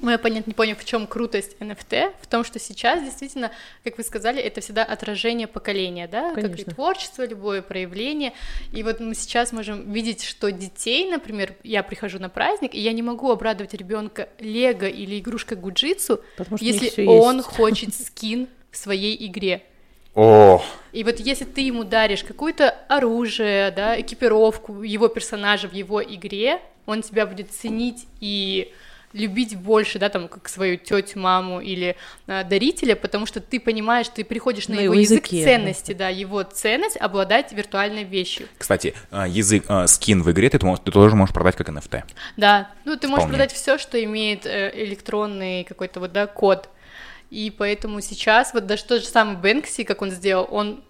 мой оппонент не понял, в чем крутость NFT, в том, что сейчас действительно, как вы сказали, это всегда отражение поколения, да, как и Конечно. творчество, любое проявление. И вот мы сейчас можем видеть, что детей, например, я прихожу на праздник, и я не могу обрадовать ребенка Лего или игрушкой Гуджитсу, Потому что у них если он есть. хочет скин в своей игре. О, И вот если ты ему даришь какое-то оружие, да, экипировку его персонажа в его игре, он тебя будет ценить и любить больше, да, там, как свою тетю, маму или а, дарителя, потому что ты понимаешь, ты приходишь на, На его, язык языке, ценности, да, его ценность обладать виртуальной вещью. Кстати, а, язык, а, скин в игре ты, ты тоже можешь продать как NFT. Да, ну ты можешь Вполне. продать все, что имеет э, электронный какой-то вот, да, код. И поэтому сейчас, вот даже тот же самый Бэнкси, как он сделал, он,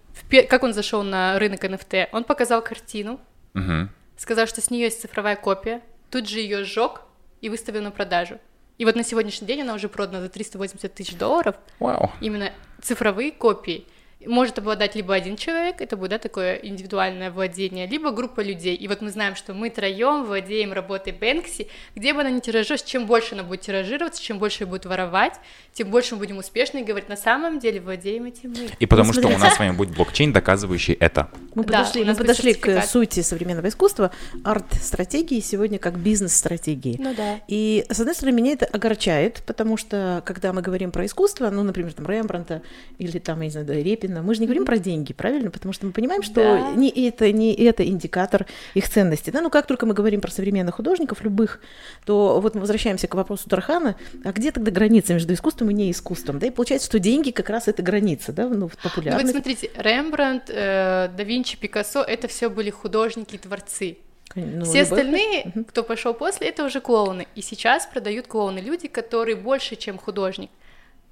как он зашел на рынок NFT, он показал картину, Мгм. сказал, что с нее есть цифровая копия, тут же ее сжег и выставил на продажу. И вот на сегодняшний день она уже продана за 380 тысяч долларов, Вау. именно цифровые копии. Может обладать либо один человек, это будет да, такое индивидуальное владение, либо группа людей. И вот мы знаем, что мы троем владеем работой Бэнкси, где бы она ни тиражировалась, чем больше она будет тиражироваться, чем больше ее будет воровать, тем больше мы будем успешны и говорить, на самом деле владеем этим мы. И потому Ну, что у смотрите. нас с вами будет блокчейн, доказывающий это. Мы Да, подошли, мы подошли к сути современного искусства, арт-стратегии сегодня как бизнес-стратегии. Ну да. И, с одной стороны, меня это огорчает, потому что, когда мы говорим про искусство, ну, например, там, Рембранта или там, я не знаю, да, Репина, мы же не говорим про деньги, правильно? Потому что мы понимаем, что Да. не это, не это индикатор их ценности. Да? Ну, как только мы говорим про современных художников, любых, то вот мы возвращаемся к вопросу Тархана, а где тогда граница между искусством и неискусством? Да? И получается, что деньги как раз это граница, да, ну, в Ну вот смотрите, Рембрандт, э, да Винчи, Пикассо, это все были художники и творцы. Ну, Все любовь- остальные, кто пошел после, это уже клоуны. И сейчас продают клоуны люди, которые больше, чем художник.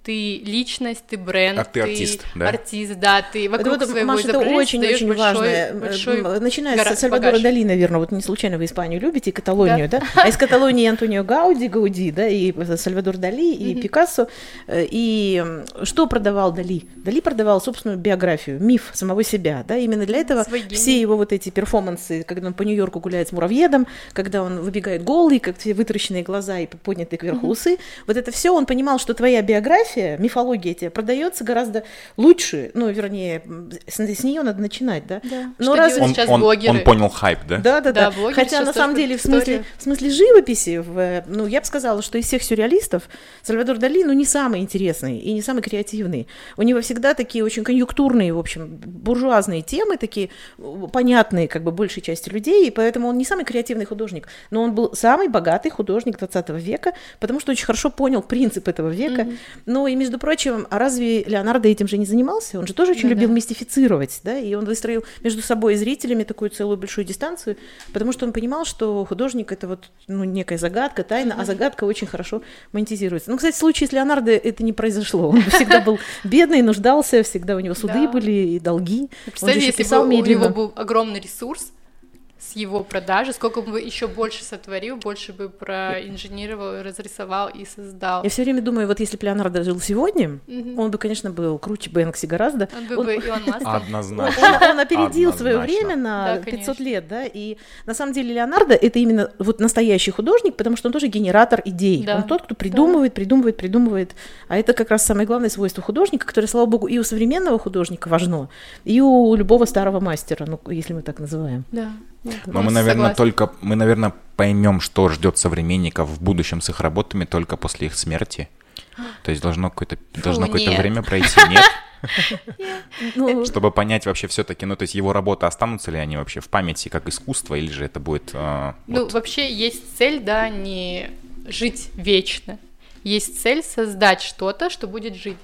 Ты личность, ты бренд, а ты, ты артист, да? Артист, да, ты вокруг это, своего Маша, это очень-очень очень важно. Большой Начиная с Сальвадора Дали, наверное, вот не случайно вы Испанию любите, и Каталонию, да? да? А из Каталонии Антонио Гауди, Гауди, да, и Сальвадор Дали, и Пикассо. И что продавал Дали? Дали продавал собственную биографию, миф самого себя, да, именно для этого все его вот эти перформансы, когда он по Нью-Йорку гуляет с муравьедом, когда он выбегает голый, как все вытаращенные глаза и поднятые кверху усы, вот это все он понимал, что твоя биография, мифология тебе продается гораздо лучше, ну, вернее, с, с нее надо начинать, да? да. Но раз... он, сейчас он, блогеры. он понял хайп, да? Да, да, да. да. Хотя на самом деле в смысле, в смысле живописи, в, ну, я бы сказала, что из всех сюрреалистов Сальвадор Дали, ну, не самый интересный и не самый креативный. У него всегда такие очень конъюнктурные, в общем, буржуазные темы, такие понятные, как бы, большей части людей, и поэтому он не самый креативный художник, но он был самый богатый художник 20 века, потому что очень хорошо понял принцип этого века. Mm-hmm. Ну и, между прочим, а разве Леонардо этим же не занимался? Он же тоже очень да, любил да. мистифицировать, да, и он выстроил между собой и зрителями такую целую большую дистанцию, потому что он понимал, что художник это вот ну, некая загадка, тайна, а загадка очень хорошо монетизируется. Ну, кстати, в случае с Леонардо это не произошло. Он всегда был бедный, нуждался, всегда у него суды были и долги. Представь, если бы у него был огромный ресурс, его продажи, сколько бы еще больше сотворил, больше бы проинженировал, разрисовал и создал. Я все время думаю, вот если бы Леонардо жил сегодня, mm-hmm. он бы, конечно, был круче Бэнкси гораздо. Он бы, он... бы Илон Маск. Однозначно. Он, он опередил Однозначно. свое время на да, 500 лет, да, и на самом деле Леонардо это именно вот настоящий художник, потому что он тоже генератор идей. Да. Он тот, кто придумывает, да. придумывает, придумывает. А это как раз самое главное свойство художника, которое, слава богу, и у современного художника важно, и у любого старого мастера, ну, если мы так называем. Да. Но мы, наверное, согласна. только мы, наверное, поймем, что ждет современников в будущем с их работами только после их смерти. То есть должно какое-то должно какое-то время пройти, нет? Ну, Чтобы понять вообще все-таки, ну то есть его работы останутся ли они вообще в памяти как искусство или же это будет? Э, ну вот... вообще есть цель, да, не жить вечно. Есть цель создать что-то, что будет жить.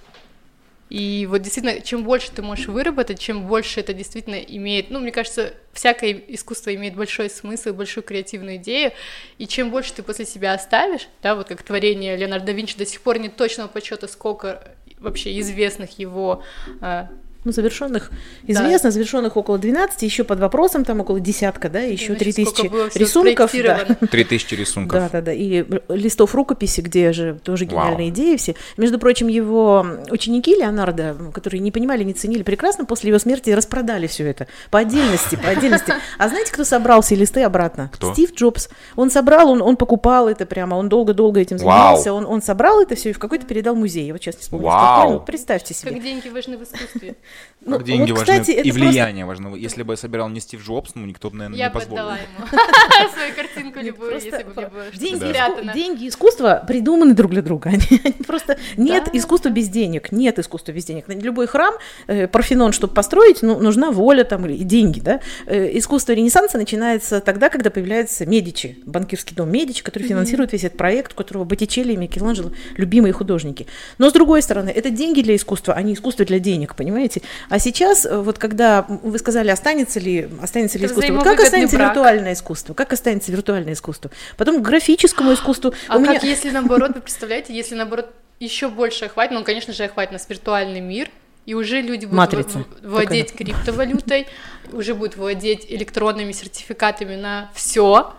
И вот действительно, чем больше ты можешь выработать, чем больше это действительно имеет, ну, мне кажется, всякое искусство имеет большой смысл, большую креативную идею, и чем больше ты после себя оставишь, да, вот как творение Леонардо да Винчи до сих пор нет точного подсчета, сколько вообще известных его а, ну, завершенных известно, да. завершенных около 12, еще под вопросом там около десятка, да, еще 3000 рисунков. Да. 3000 рисунков. Да, да, да, и листов рукописи, где же тоже гениальные Вау. идеи все. Между прочим, его ученики Леонардо, которые не понимали, не ценили, прекрасно после его смерти распродали все это по отдельности, по отдельности. А знаете, кто собрал все листы обратно? Кто? Стив Джобс. Он собрал, он, он покупал это прямо, он долго-долго этим занимался, он, он собрал это все и в какой-то передал музей. Я вот сейчас не вспомню. Вау. Представьте себе. Как деньги важны в искусстве. Ну, как деньги вот, кстати, важны и влияние просто... важно. Если бы я собирал не Стив Джобс, ну никто бы, наверное, я не позволил. Я бы отдала ему свою картинку любую, если бы мне было деньги, деньги и искусство придуманы друг для друга. Просто нет искусства без денег, нет искусства без денег. Любой храм, э, Парфенон, чтобы построить, ну, нужна воля там и деньги, да. Э, искусство Ренессанса начинается тогда, когда появляется Медичи, банкирский дом Медичи, который финансирует весь этот проект, у которого Боттичелли и Микеланджело любимые художники. Но с другой стороны, это деньги для искусства, а не искусство для денег, понимаете? А сейчас, э, вот когда вы сказали, останется ли, останется ли искусство, вот как останется брак. виртуальное искусство? Как останется виртуальное искусство? Потом к графическому искусству. А У как меня... если наоборот, вы представляете, если наоборот еще больше охватит, ну, конечно же, охватит нас виртуальный мир, и уже люди будут Матрица. владеть криптовалютой, уже будут владеть электронными сертификатами на все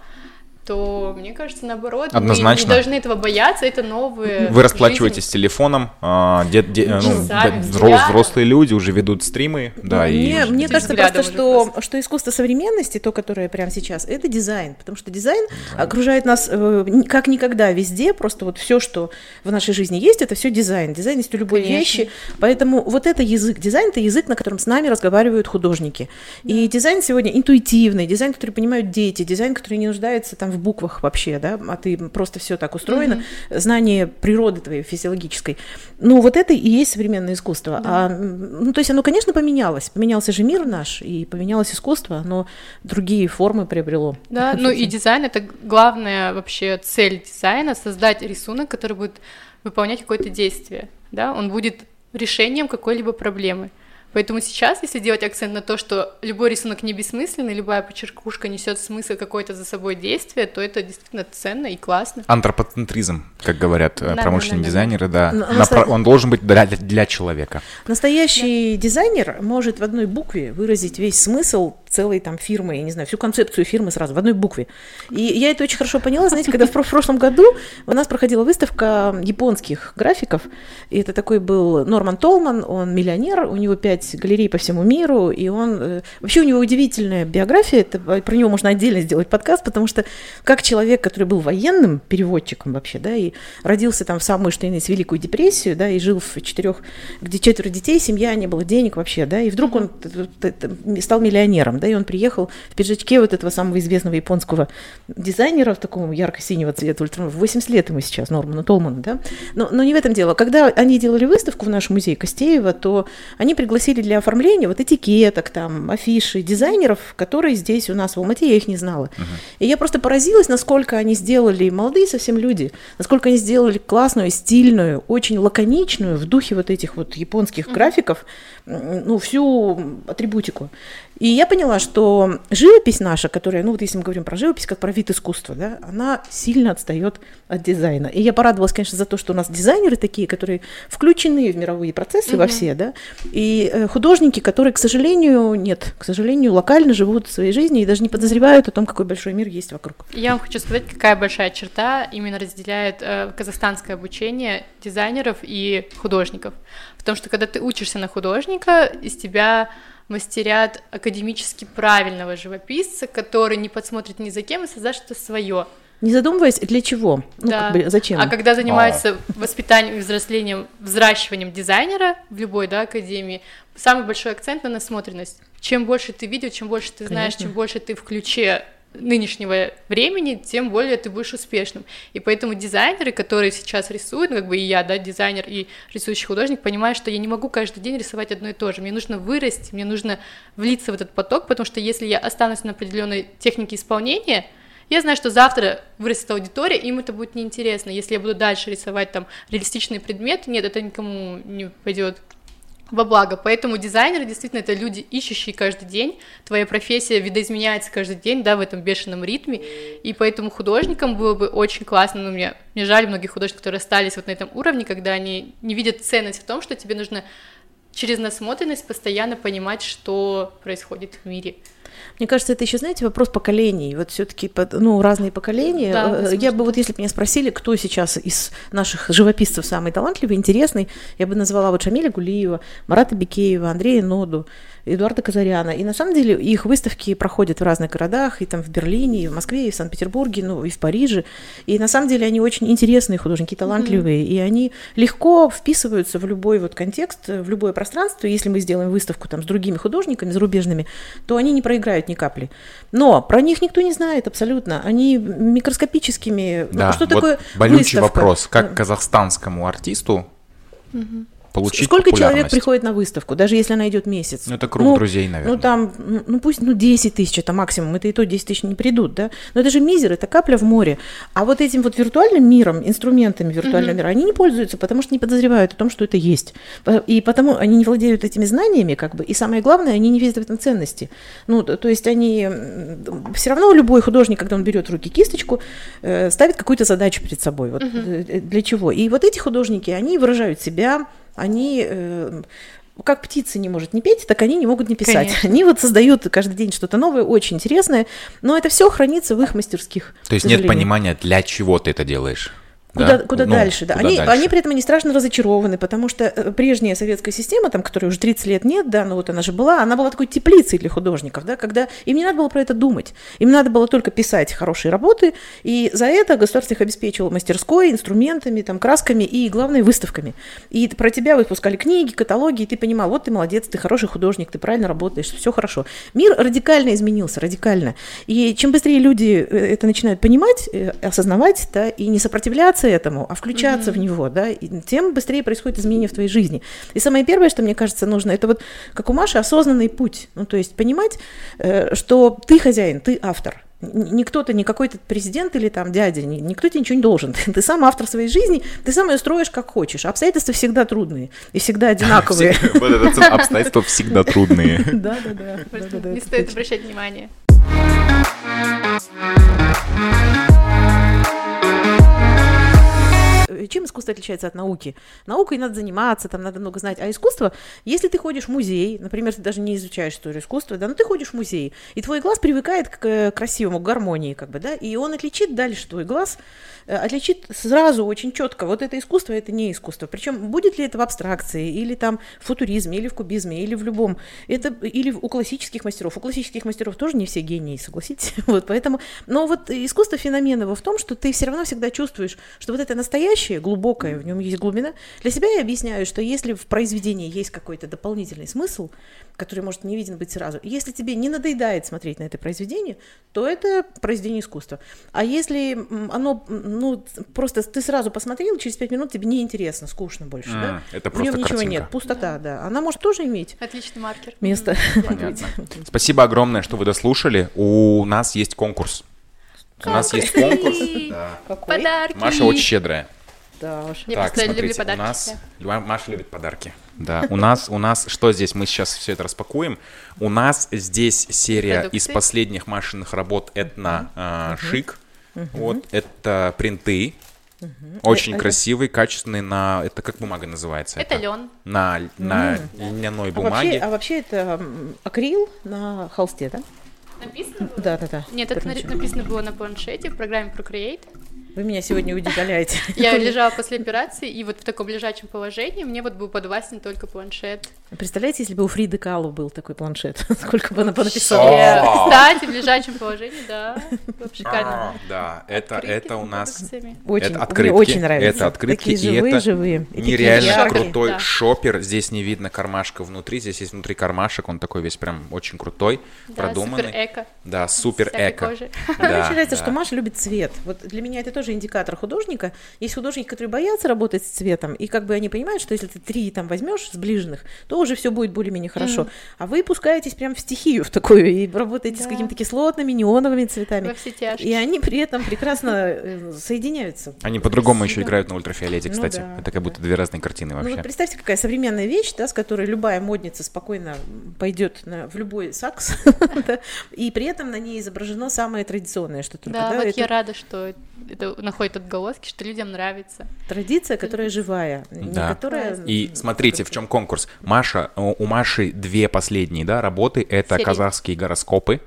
то мне кажется, наоборот, Однозначно. мы не должны этого бояться, это новые. Вы расплачиваетесь жизнь. телефоном, а, де, де, ну, взрос, взрослые люди уже ведут стримы, да, мне, и... Мне кажется просто, что, что искусство современности, то, которое прямо сейчас, это дизайн, потому что дизайн, дизайн. окружает нас э, как никогда везде, просто вот все, что в нашей жизни есть, это все дизайн, дизайн есть у любой Конечно. вещи, поэтому вот это язык, дизайн это язык, на котором с нами разговаривают художники, да. и дизайн сегодня интуитивный, дизайн, который понимают дети, дизайн, который не нуждается там в буквах вообще, да, а ты просто все так устроено, mm-hmm. знание природы твоей физиологической. Ну, вот это и есть современное искусство. Да. А, ну, то есть оно, конечно, поменялось. Поменялся же мир наш, и поменялось искусство, но другие формы приобрело. Да, ну и дизайн — это главная вообще цель дизайна — создать рисунок, который будет выполнять какое-то действие, да, он будет решением какой-либо проблемы. Поэтому сейчас, если делать акцент на то, что любой рисунок не бессмысленный, любая почеркушка несет смысл какое-то за собой действие, то это действительно ценно и классно. Антропоцентризм, как говорят э, Да, промышленные да, да, да. дизайнеры, да. Ну, а наста- Он должен быть для, для человека. Настоящий дизайнер может в одной букве выразить весь смысл целой там фирмы, я не знаю, всю концепцию фирмы сразу в одной букве. И я это очень хорошо поняла, знаете, когда в про- в прошлом году у нас проходила выставка японских графиков, и это такой был Норман Толман, он миллионер, у него пять галерей по всему миру, и он... э, Вообще у него удивительная биография, это, э, про него можно отдельно сделать подкаст, потому что как человек, который был военным переводчиком вообще, да, и родился там в самую, что есть, Великую депрессию, да, и жил в четырех, где четверо детей, семья, не было денег вообще, да, и вдруг он т- т- стал миллионером, да, и он приехал в пиджачке вот этого самого известного японского дизайнера в таком ярко-синего цвета, ультра... 80 лет ему сейчас, Норману Толману, да, но, но не в этом дело. Когда они делали выставку в наш музей Костеева, то они пригласили для оформления вот этикеток, там, афиши, дизайнеров, которые здесь у нас в Алмате, я их не знала. И я просто поразилась, насколько они сделали, молодые совсем люди, насколько они сделали классную, стильную, очень лаконичную, в духе вот этих вот японских графиков, ну, всю атрибутику. И я поняла, что живопись наша, которая, ну вот если мы говорим про живопись, как про вид искусства, да, она сильно отстает от дизайна. И я порадовалась, конечно, за то, что у нас дизайнеры такие, которые включены в мировые процессы во все, да, и э, художники, которые, к сожалению, нет, к сожалению, локально живут своей жизнью и даже не подозревают о том, какой большой мир есть вокруг. Я вам хочу сказать, какая большая черта именно разделяет э, казахстанское обучение дизайнеров и художников. В том, что когда ты учишься на художника, из тебя мастерят академически правильного живописца, который не подсмотрит ни за кем и создаст что-то свое. Не задумываясь, для чего? Ну, Да. как бы, зачем? А когда занимаются воспитанием и взрослением, взращиванием дизайнера в любой да, академии, самый большой акцент на насмотренность. Чем больше ты видел, чем больше ты знаешь, Конечно. чем больше ты в ключе нынешнего времени, тем более ты будешь успешным. И поэтому дизайнеры, которые сейчас рисуют, ну, как бы и я, да, дизайнер и рисующий художник, понимаю, что я не могу каждый день рисовать одно и то же. Мне нужно вырасти, мне нужно влиться в этот поток, потому что если я останусь на определенной технике исполнения, я знаю, что завтра вырастет аудитория, им это будет неинтересно. Если я буду дальше рисовать там реалистичные предметы, нет, это никому не пойдет во благо. Поэтому дизайнеры действительно это люди, ищущие каждый день. Твоя профессия видоизменяется каждый день, да, в этом бешеном ритме. И поэтому художникам было бы очень классно. Ну, мне, мне жаль многих художников, которые остались вот на этом уровне, когда они не видят ценность в том, что тебе нужно через насмотренность постоянно понимать, что происходит в мире. Мне кажется, это еще, знаете, вопрос поколений. Вот все-таки, ну, разные поколения. Да, Э, Я бы вот, если бы меня спросили, кто сейчас из наших живописцев самый талантливый, интересный, я бы назвала вот Шамиля Гулиева, Марата Бекеева, Андрея Ноду, Эдуарда Казаряна. И на самом деле их выставки проходят в разных городах, и там в Берлине, и в Москве, и в Санкт-Петербурге, ну, и в Париже. И на самом деле они очень интересные художники, талантливые, и они легко вписываются в любой вот контекст, в любое пространство. И Если мы сделаем выставку там с другими художниками зарубежными, то они не проиграют ни капли. Но про них никто не знает абсолютно. Они микроскопическими. Ну, Да, что вот такое болючий выставка? вопрос. Как казахстанскому артисту получить Сколько человек приходит на выставку, даже если она идет месяц? Ну, это круг друзей, наверное. Ну, там, ну, ну, пусть, ну, 10 тысяч это максимум, это и то 10 тысяч не придут, да? Но это же мизер, это капля в море. А вот этим вот виртуальным миром, инструментами виртуального мира, они не пользуются, потому что не подозревают о том, что это есть. И потому они не владеют этими знаниями, как бы, и самое главное, они не видят в этом ценности. Ну, то то есть они, все равно любой художник, когда он берет в руки кисточку, э, ставит какую-то задачу перед собой. Вот э, для чего? И вот эти художники, они выражают себя, они э, как птица не может не петь, так они не могут не писать. Конечно. Они вот создают каждый день что-то новое, очень интересное, но это все хранится в их мастерских. То есть нет понимания, для чего ты это делаешь. Куда, да? куда Ну, дальше, да. куда они, дальше. они при этом не страшно разочарованы, потому что э, прежняя советская система, там, которой уже 30 лет нет, да, но вот она же была, она была такой теплицей для художников, да, когда им не надо было про это думать. Им надо было только писать хорошие работы, и за это государство их обеспечивало мастерской, инструментами, там, красками и, главное, выставками. И про тебя выпускали книги, каталоги, и ты понимал, вот ты молодец, ты хороший художник, ты правильно работаешь, все хорошо. Мир радикально изменился, радикально. И чем быстрее люди э, это начинают понимать, э, осознавать, да, и не сопротивляться этому, а включаться в него, да, и тем быстрее происходит изменение в твоей жизни. И самое первое, что мне кажется нужно, это вот, как у Маши, осознанный путь. Ну, то есть понимать, э, что ты хозяин, ты автор. не кто-то, не какой-то президент или там дядя, никто тебе ничего не должен. Ты сам автор своей жизни, ты сам ее строишь как хочешь. Обстоятельства всегда трудные и всегда одинаковые. Вот это обстоятельства всегда трудные. Да, да, да. Не стоит обращать внимание. Чем искусство отличается от науки? Наукой надо заниматься, там надо много знать, а искусство, если ты ходишь в музей, например, ты даже не изучаешь историю искусства, да, но ты ходишь в музей, и твой глаз привыкает к э, красивому, к гармонии, как бы, да, и он отличит дальше твой глаз, э, отличит сразу очень четко, вот это искусство, это не искусство. Причем будет ли это в абстракции, или там в футуризме, или в кубизме, или в любом, это, или у классических мастеров. У классических мастеров тоже не все гении, согласитесь? Вот, поэтому, но вот искусство феномен его в том, что ты все равно всегда чувствуешь, что вот это настоящее, глубокое, в нем есть глубина. Для себя я объясняю, что если в произведении есть какой-то дополнительный смысл, который может не виден быть сразу, если тебе не надоедает смотреть на это произведение, то это произведение искусства. А если оно, ну, просто ты сразу посмотрел, через пять минут тебе неинтересно, скучно больше, а, да? Это просто В нем ничего нет, пустота, да. да. Она может тоже иметь Отличный маркер. место. Понятно. Спасибо огромное, что вы дослушали. У нас есть конкурс. У нас есть конкурс. Да. Подарки. Маша очень щедрая. Да уж. Я так, просто люблю смотрите, у подарки нас Маша любит подарки. Да, у нас, у нас, что здесь? Мы сейчас все это распакуем. У нас здесь серия Продукты. из последних Машиных работ этно а, шик. Вот это принты. Очень А- а- красивые, качественные на это как бумага называется? Это лен. На на льняной А вообще, бумаге. а вообще это м, акрил на холсте, да? Написано было? Да, да, да. Нет, это на- написано было на планшете в программе Procreate. Вы меня сегодня удивляете. Я лежала после операции, и вот в таком лежачем положении мне вот был подвластен только планшет. Представляете, если бы у Фриды Калу был такой планшет, сколько бы она понаписала? Кстати, в лежачем положении, да, бы шикарно. А, Да, это это у нас. Очень, открытки, очень нравится. это открытки, и это нереально крутой Да. шопер. Здесь не видно кармашка внутри, здесь есть внутри кармашек, он такой весь прям очень крутой, Да, продуманный. супер эко. Да, супер эко. кожи. Мне Да, нравится, да. что Маша любит цвет. Вот для меня это тоже индикатор художника. Есть художники, которые боятся работать с цветом, и как бы они понимают, что если ты три там возьмешь сближенных, то уже все будет более-менее хорошо. А вы пускаетесь прям в стихию в такую и работаете с Да. какими-то кислотными, неоновыми цветами. Во все тяжкие. И они при этом прекрасно э, соединяются. Они по-другому еще играют на ультрафиолете, Ну кстати. да, это как будто две разные картины Ну вообще. вот представьте, какая современная вещь, да, с которой любая модница спокойно пойдет на- в любой сакс, да, и при этом на ней изображено самое традиционное, что только. Да, да, вот это я рада, что это находит отголоски, что людям нравится. традиция, которая живая, не Да. которая... И смотрите, в чем конкурс. Маша, у Маши две последние да, работы. Это Серии. казахские гороскопы,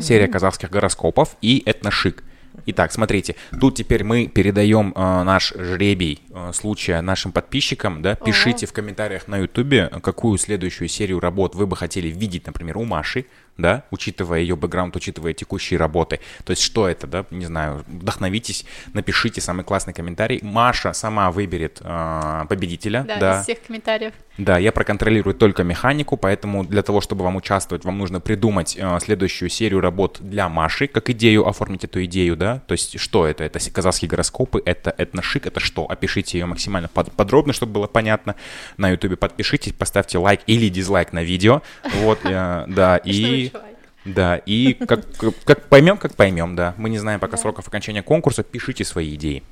серия казахских гороскопов и этношик. Итак, смотрите, тут теперь мы передаем э, наш жребий э, случая нашим подписчикам, да, пишите в комментариях на ютубе, какую следующую серию работ вы бы хотели видеть, например, у Маши, да, учитывая ее бэкграунд, учитывая текущие работы. То есть, что это, да, не знаю, вдохновитесь, напишите самый классный комментарий. Маша сама выберет э, победителя, Да, да, из всех комментариев. да, я проконтролирую только механику, поэтому для того, чтобы вам участвовать, вам нужно придумать э, следующую серию работ для Маши, как идею, оформить эту идею, да, то есть что это? Это казахские гороскопы, это этношик, это что? Опишите ее максимально под- подробно, чтобы было понятно. На ютубе подпишитесь, поставьте лайк или дизлайк на видео, вот, э, да, Что и... Да, и как, как поймем, как поймем, да. Мы не знаем пока сроков окончания конкурса, пишите свои идеи.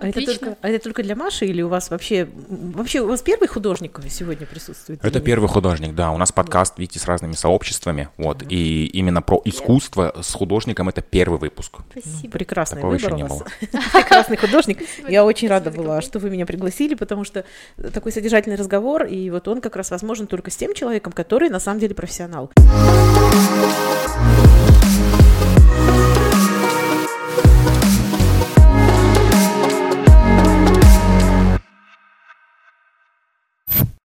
А это, только, а это только для Маши или у вас вообще... Вообще у вас первый художник сегодня присутствует? Это первый художник, да. У нас подкаст, видите, с разными сообществами. Вот. И именно про искусство с художником это первый выпуск. Спасибо. Прекрасный Такого выбор еще у вас. Прекрасный художник. Я очень рада была, что вы меня пригласили, потому что такой содержательный разговор, и вот он как раз возможен только с тем человеком, который на самом деле профессионал. Thank you.